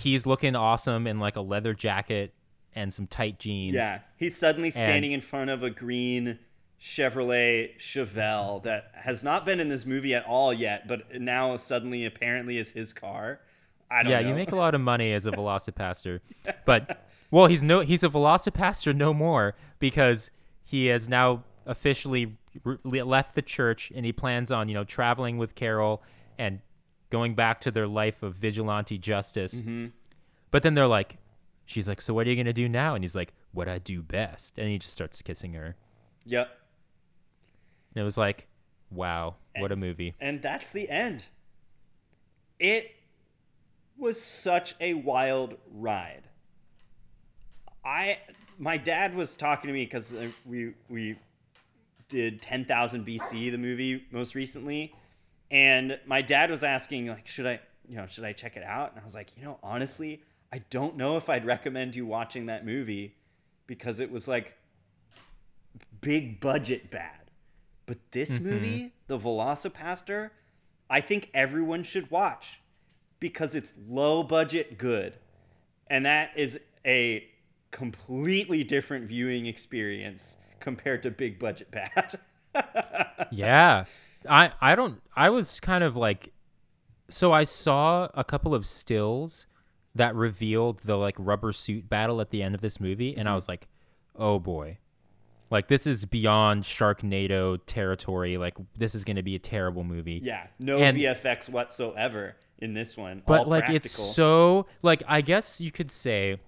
He's looking awesome in like a leather jacket and some tight jeans. Yeah, he's suddenly standing in front of a green Chevrolet Chevelle that has not been in this movie at all yet, but now suddenly apparently is his car. I don't know. yeah, know. you make a lot of money as a VelociPastor, but well, he's no he's a VelociPastor no more because he has now officially re- left the church and he plans on you know traveling with Carol and going back to their life of vigilante justice. Mm-hmm. But then they're like, she's like, so what are you gonna do now? And he's like, what I do best, and he just starts kissing her. Yep. And it was like, wow, what a movie. And that's the end. It was such a wild ride. I my dad was talking to me because we we did 10,000 BC the movie most recently, and my dad was asking like, should I you know should I check it out? And I was like, you know, honestly, I don't know if I'd recommend you watching that movie because it was like big budget bad. But this mm-hmm. movie, The VelociPastor, I think everyone should watch because it's low budget good. And that is a completely different viewing experience compared to big budget bad. yeah. I I don't I was kind of like so I saw a couple of stills that revealed the like rubber suit battle at the end of this movie and I mm-hmm. was like, "Oh boy." Like this is beyond Sharknado territory. Like this is going to be a terrible movie. yeah, no And- VFX whatsoever in this one. but like practical. it's so like I guess you could say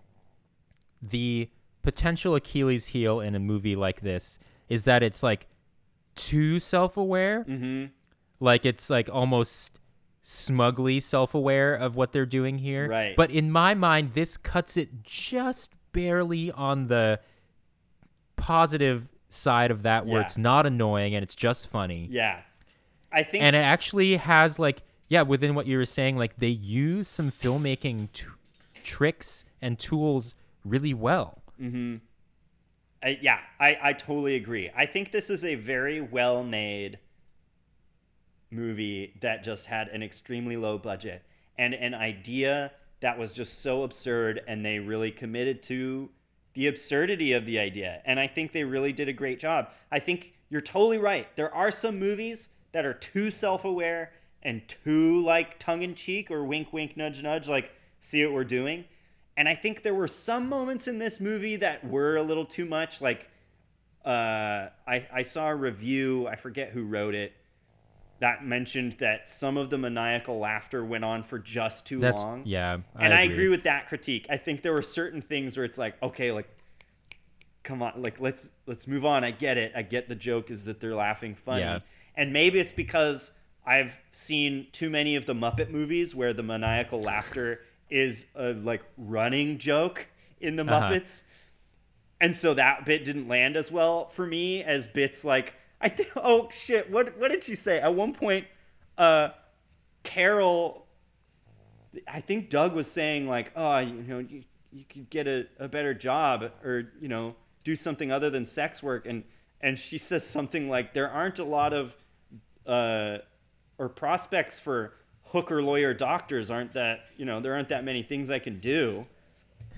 the potential Achilles heel in a movie like this is that it's like too self-aware. hmm Like it's like almost smugly self-aware of what they're doing here. Right. But in my mind this cuts it just barely on the positive side of that where Yeah. it's not annoying and it's just funny Yeah. I think and it actually has like yeah within what you were saying like they use some filmmaking t- tricks and tools really well I, yeah, I, I totally agree. I think this is a very well made movie that just had an extremely low budget and an idea that was just so absurd, and they really committed to the absurdity of the idea. And I think they really did a great job. I think you're totally right. There are some movies that are too self aware and too like tongue in cheek or wink, wink, nudge, nudge, like, see what we're doing. And I think there were some moments in this movie that were a little too much. Like, uh, I, I saw a review, I forget who wrote it, that mentioned that some of the maniacal laughter went on for just too that's long. yeah and I agree. with that critique. I think there were certain things where it's like, okay, like, come on, like let's let's move on. I get it. I get the joke is that they're laughing funny, Yeah. and maybe it's because I've seen too many of the Muppet movies where the maniacal laughter is a like running joke in the Uh-huh. Muppets, and so that bit didn't land as well for me as bits like I think. Oh shit! What what did she say at one point? Uh, Carol I think Doug was saying like, oh, you know, you, you could get a, a better job or you know do something other than sex work, and and she says something like, there aren't a lot of uh, or prospects for hooker lawyer doctors aren't that you know there aren't that many things I can do,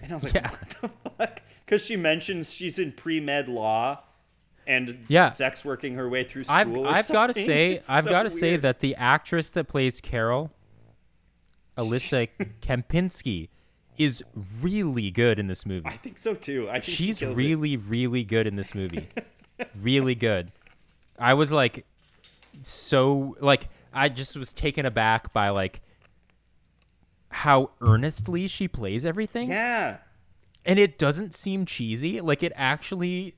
and I was like, Yeah. what the fuck? Because she mentions she's in pre med law. And Yeah. sex working her way through school. I've I've got to say It's I've so got to say that the actress that plays Carol, Alyssa Kempinski, is really good in this movie. I think so too. I think she She's it. really really good in this movie. really good. I was like so like I just was taken aback by like how earnestly she plays everything Yeah. and it doesn't seem cheesy like it actually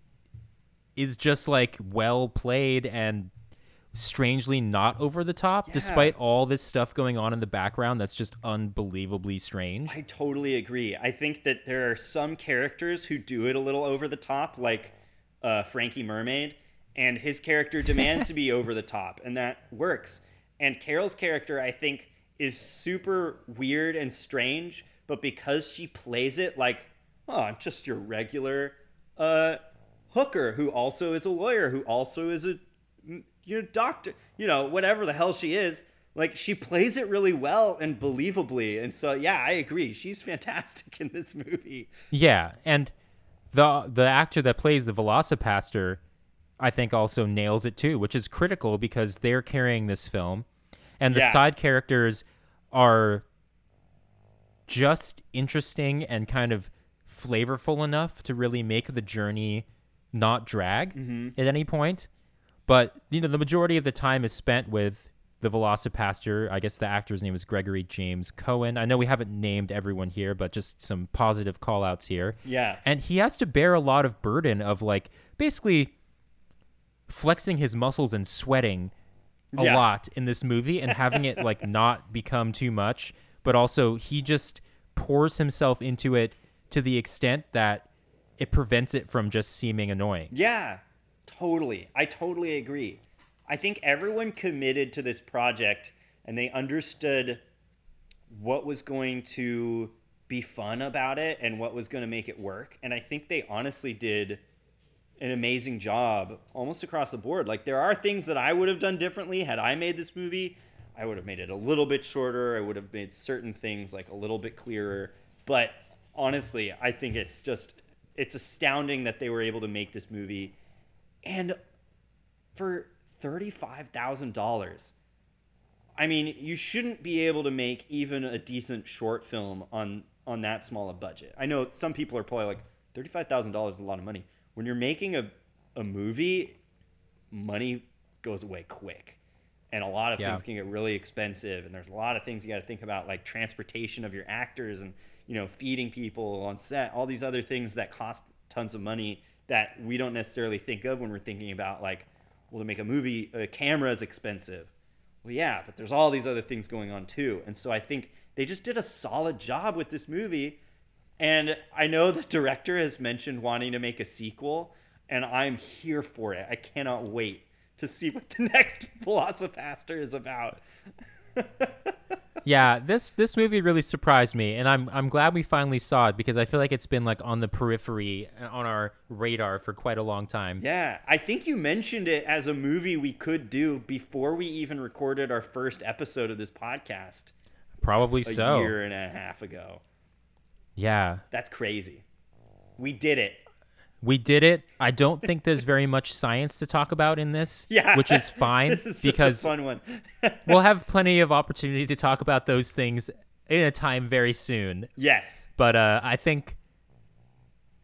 is just like well played and strangely not over the top Yeah. despite all this stuff going on in the background that's just unbelievably strange I totally agree. I think that there are some characters who do it a little over the top, like uh, Frankie Mermaid, and his character demands to be over the top, and that works. And Carol's character, I think, is super weird and strange, but because she plays it like, oh, I'm just your regular uh, hooker who also is a lawyer, who also is a you know, doctor, you know, whatever the hell she is. Like she plays it really well and believably, and so yeah, I agree. She's fantastic in this movie. Yeah, and the the actor that plays the VelociPastor, I think also nails it too, which is critical because they're carrying this film, and the Yeah. side characters are just interesting and kind of flavorful enough to really make the journey not drag mm-hmm. at any point. But you know, the majority of the time is spent with the VelociPastor. I guess the actor's name is Gregory James Cohan. I know we haven't named everyone here, but just some positive call outs here. Yeah, And he has to bear a lot of burden of like basically flexing his muscles and sweating a Yeah. lot in this movie and having it like not become too much, but also he just pours himself into it to the extent that it prevents it from just seeming annoying. yeah, totally. I totally agree. I think everyone committed to this project and they understood what was going to be fun about it and what was going to make it work. And I think they honestly did an amazing job almost across the board. Like there are things that I would have done differently had I made this movie. I would have made it a little bit shorter. I would have made certain things like a little bit clearer. But honestly, I think it's just it's astounding that they were able to make this movie and for $35,000. I mean, you shouldn't be able to make even a decent short film on on that small a budget. I know some people are probably like $35,000 is a lot of money. When you're making a a movie, money goes away quick. And a lot of Yeah. things can get really expensive and there's a lot of things you got to think about like transportation of your actors and you know feeding people on set, all these other things that cost tons of money that we don't necessarily think of when we're thinking about like well to make a movie a camera is expensive well, yeah, but there's all these other things going on too. And so I think they just did a solid job with this movie. And I know the director has mentioned wanting to make a sequel, and I'm here for it. I cannot wait to see what the next VelociPastor is about. Yeah, this this movie really surprised me, and I'm I'm glad we finally saw it because I feel like it's been like on the periphery, uh, on our radar for quite a long time. Yeah, I think you mentioned it as a movie we could do before we even recorded our first episode of this podcast Probably a so. year and a half ago. Yeah, That's crazy. We did it. we did it. I don't think there's very much science to talk about in this, Yeah. which is fine this is just because a fun one. we'll have plenty of opportunity to talk about those things in a time very soon. yes. But uh, I think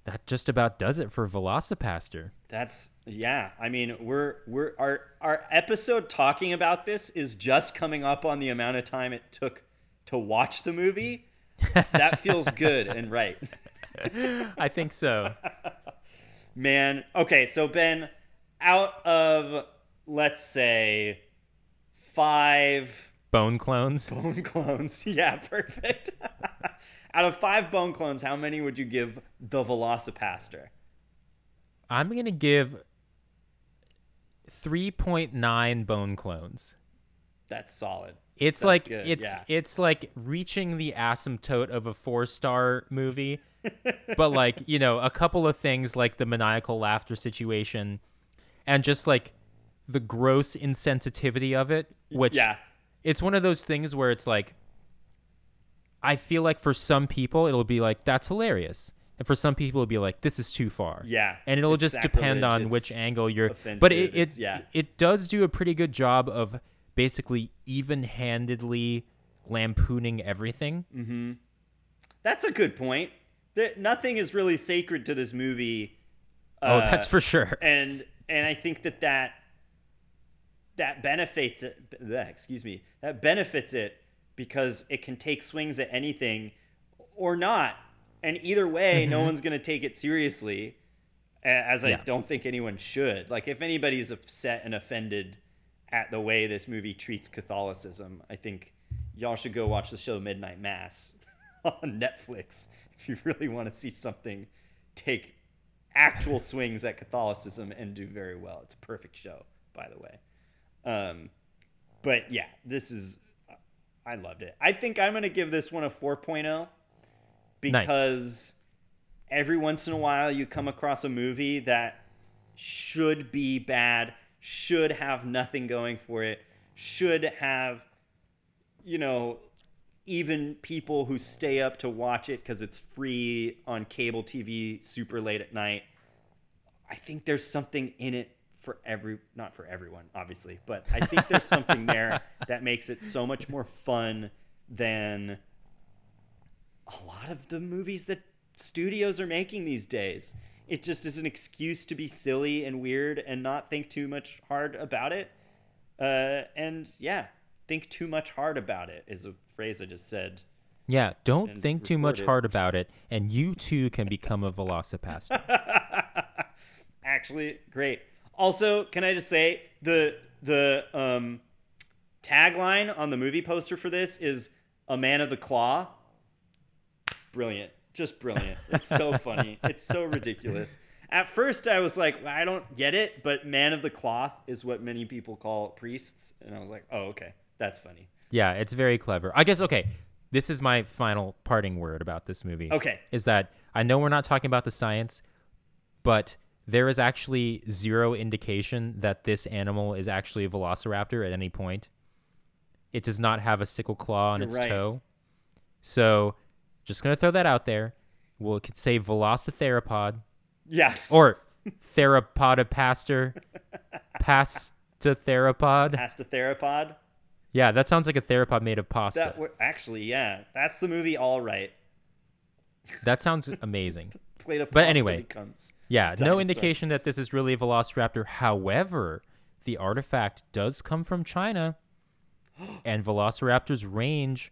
that just about does it for VelociPastor. That's yeah. I mean, we're we're our our episode talking about this is just coming up on the amount of time it took to watch the movie. That feels good and right. I think so. Man, okay, so Ben, out of let's say five Bone clones. bone clones, yeah, perfect. out of five bone clones, how many would you give the VelociPastor? I'm gonna give 3.9 bone clones. That's solid. It's That's like good, it's yeah. it's like reaching the asymptote of a four star movie, but like you know a couple of things like the maniacal laughter situation, and just like the gross insensitivity of it, which Yeah. it's one of those things where it's like I feel like for some people it'll be like that's hilarious. And for some people it'll be like this is too far. Yeah, And it'll just depend on which angle you're but it it, yeah. it does do a pretty good job of basically even-handedly lampooning everything. That's a good point. There, nothing is really sacred to this movie. oh, uh, that's for sure. and and I think that that that benefits it. Excuse me. That benefits it because it can take swings at anything or not, and either way, no one's gonna take it seriously. As I Yeah. don't think anyone should. Like, if anybody's upset and offended at the way this movie treats Catholicism, I think y'all should go watch the show Midnight Mass on Netflix if you really want to see something take actual swings at Catholicism and do very well. It's a perfect show, by the way. Um, but yeah, this is I loved it. I think I'm gonna give this one a 4.0 because every once in a while you come across a movie that should be bad, should have nothing going for it, should have you know even people who stay up to watch it because it's free on cable TV super late at night. I think there's something in it for every not for everyone obviously but i think there's something there that makes it so much more fun than a lot of the movies that studios are making these days it just is an excuse to be silly and weird and not think too much hard about it. Uh, and yeah think too much hard about it is a phrase i just said. Yeah, don't think too much hard about it, and you too can become a VelociPastor. actually great. Also can i just say the the um tagline on the movie poster for this is a man of the claw. Brilliant just brilliant it's so funny it's so ridiculous at first i was like i don't get it but man of the cloth is what many people call priests and i was like oh okay that's funny yeah, it's very clever. I guess okay. this is my final parting word about this movie. Okay. Is that I know we're not talking about the science, but there is actually zero indication that this animal is actually a velociraptor at any point. It does not have a sickle claw on You're its right. toe. So, just going to throw that out there. We'll could say velocitheropod Yeah. or theropodopaster pastatheropod. Pasta theropod. Yeah, that sounds like a theropod made of pasta. That actually, yeah, that's the movie. All right. that sounds amazing. Plate of But pasta anyway. Yeah, Dinosaur. no indication that this is really a velociraptor. However, the artifact does come from China, and velociraptor's range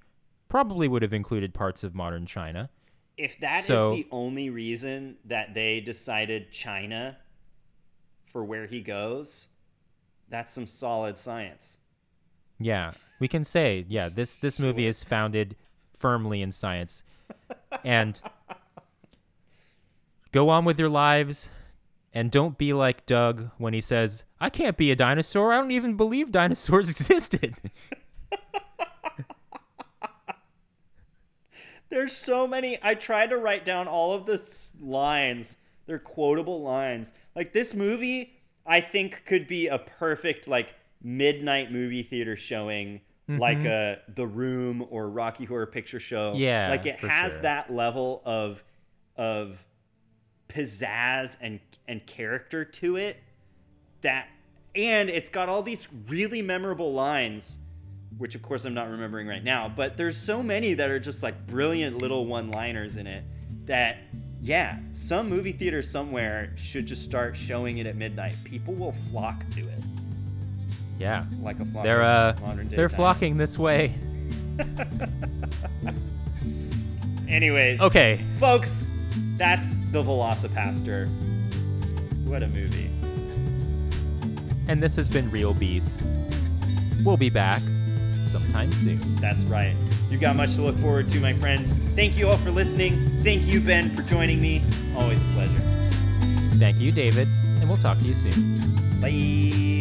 probably would have included parts of modern China. If that is So- the only reason that they decided China for where he goes, that's some solid science. Yeah, we can say, yeah, this this movie is founded firmly in science. And go on with your lives and don't be like Doug when he says, "I can't be a dinosaur. I don't even believe dinosaurs existed." There's so many. I tried to write down all of the lines. They're quotable lines. Like this movie, I think could be a perfect like midnight movie theater showing, mm-hmm. like a The Room or Rocky Horror Picture Show. Yeah, like it has sure. that level of of pizzazz and and character to it. That and it's got all these really memorable lines which of course I'm not remembering right now, but there's so many that are just like brilliant little one-liners in it that yeah, some movie theater somewhere should just start showing it at midnight. People will flock to it yeah. like a flock. They're uh they're flocking this way. Anyways, Okay. folks, that's the VelociPastor. What a movie. And this has been Real Beasts. We'll be back sometime soon. That's right. You've got much to look forward to, my friends. Thank you all for listening. Thank you, Ben, for joining me. Always a pleasure. Thank you, David, and we'll talk to you soon. Bye.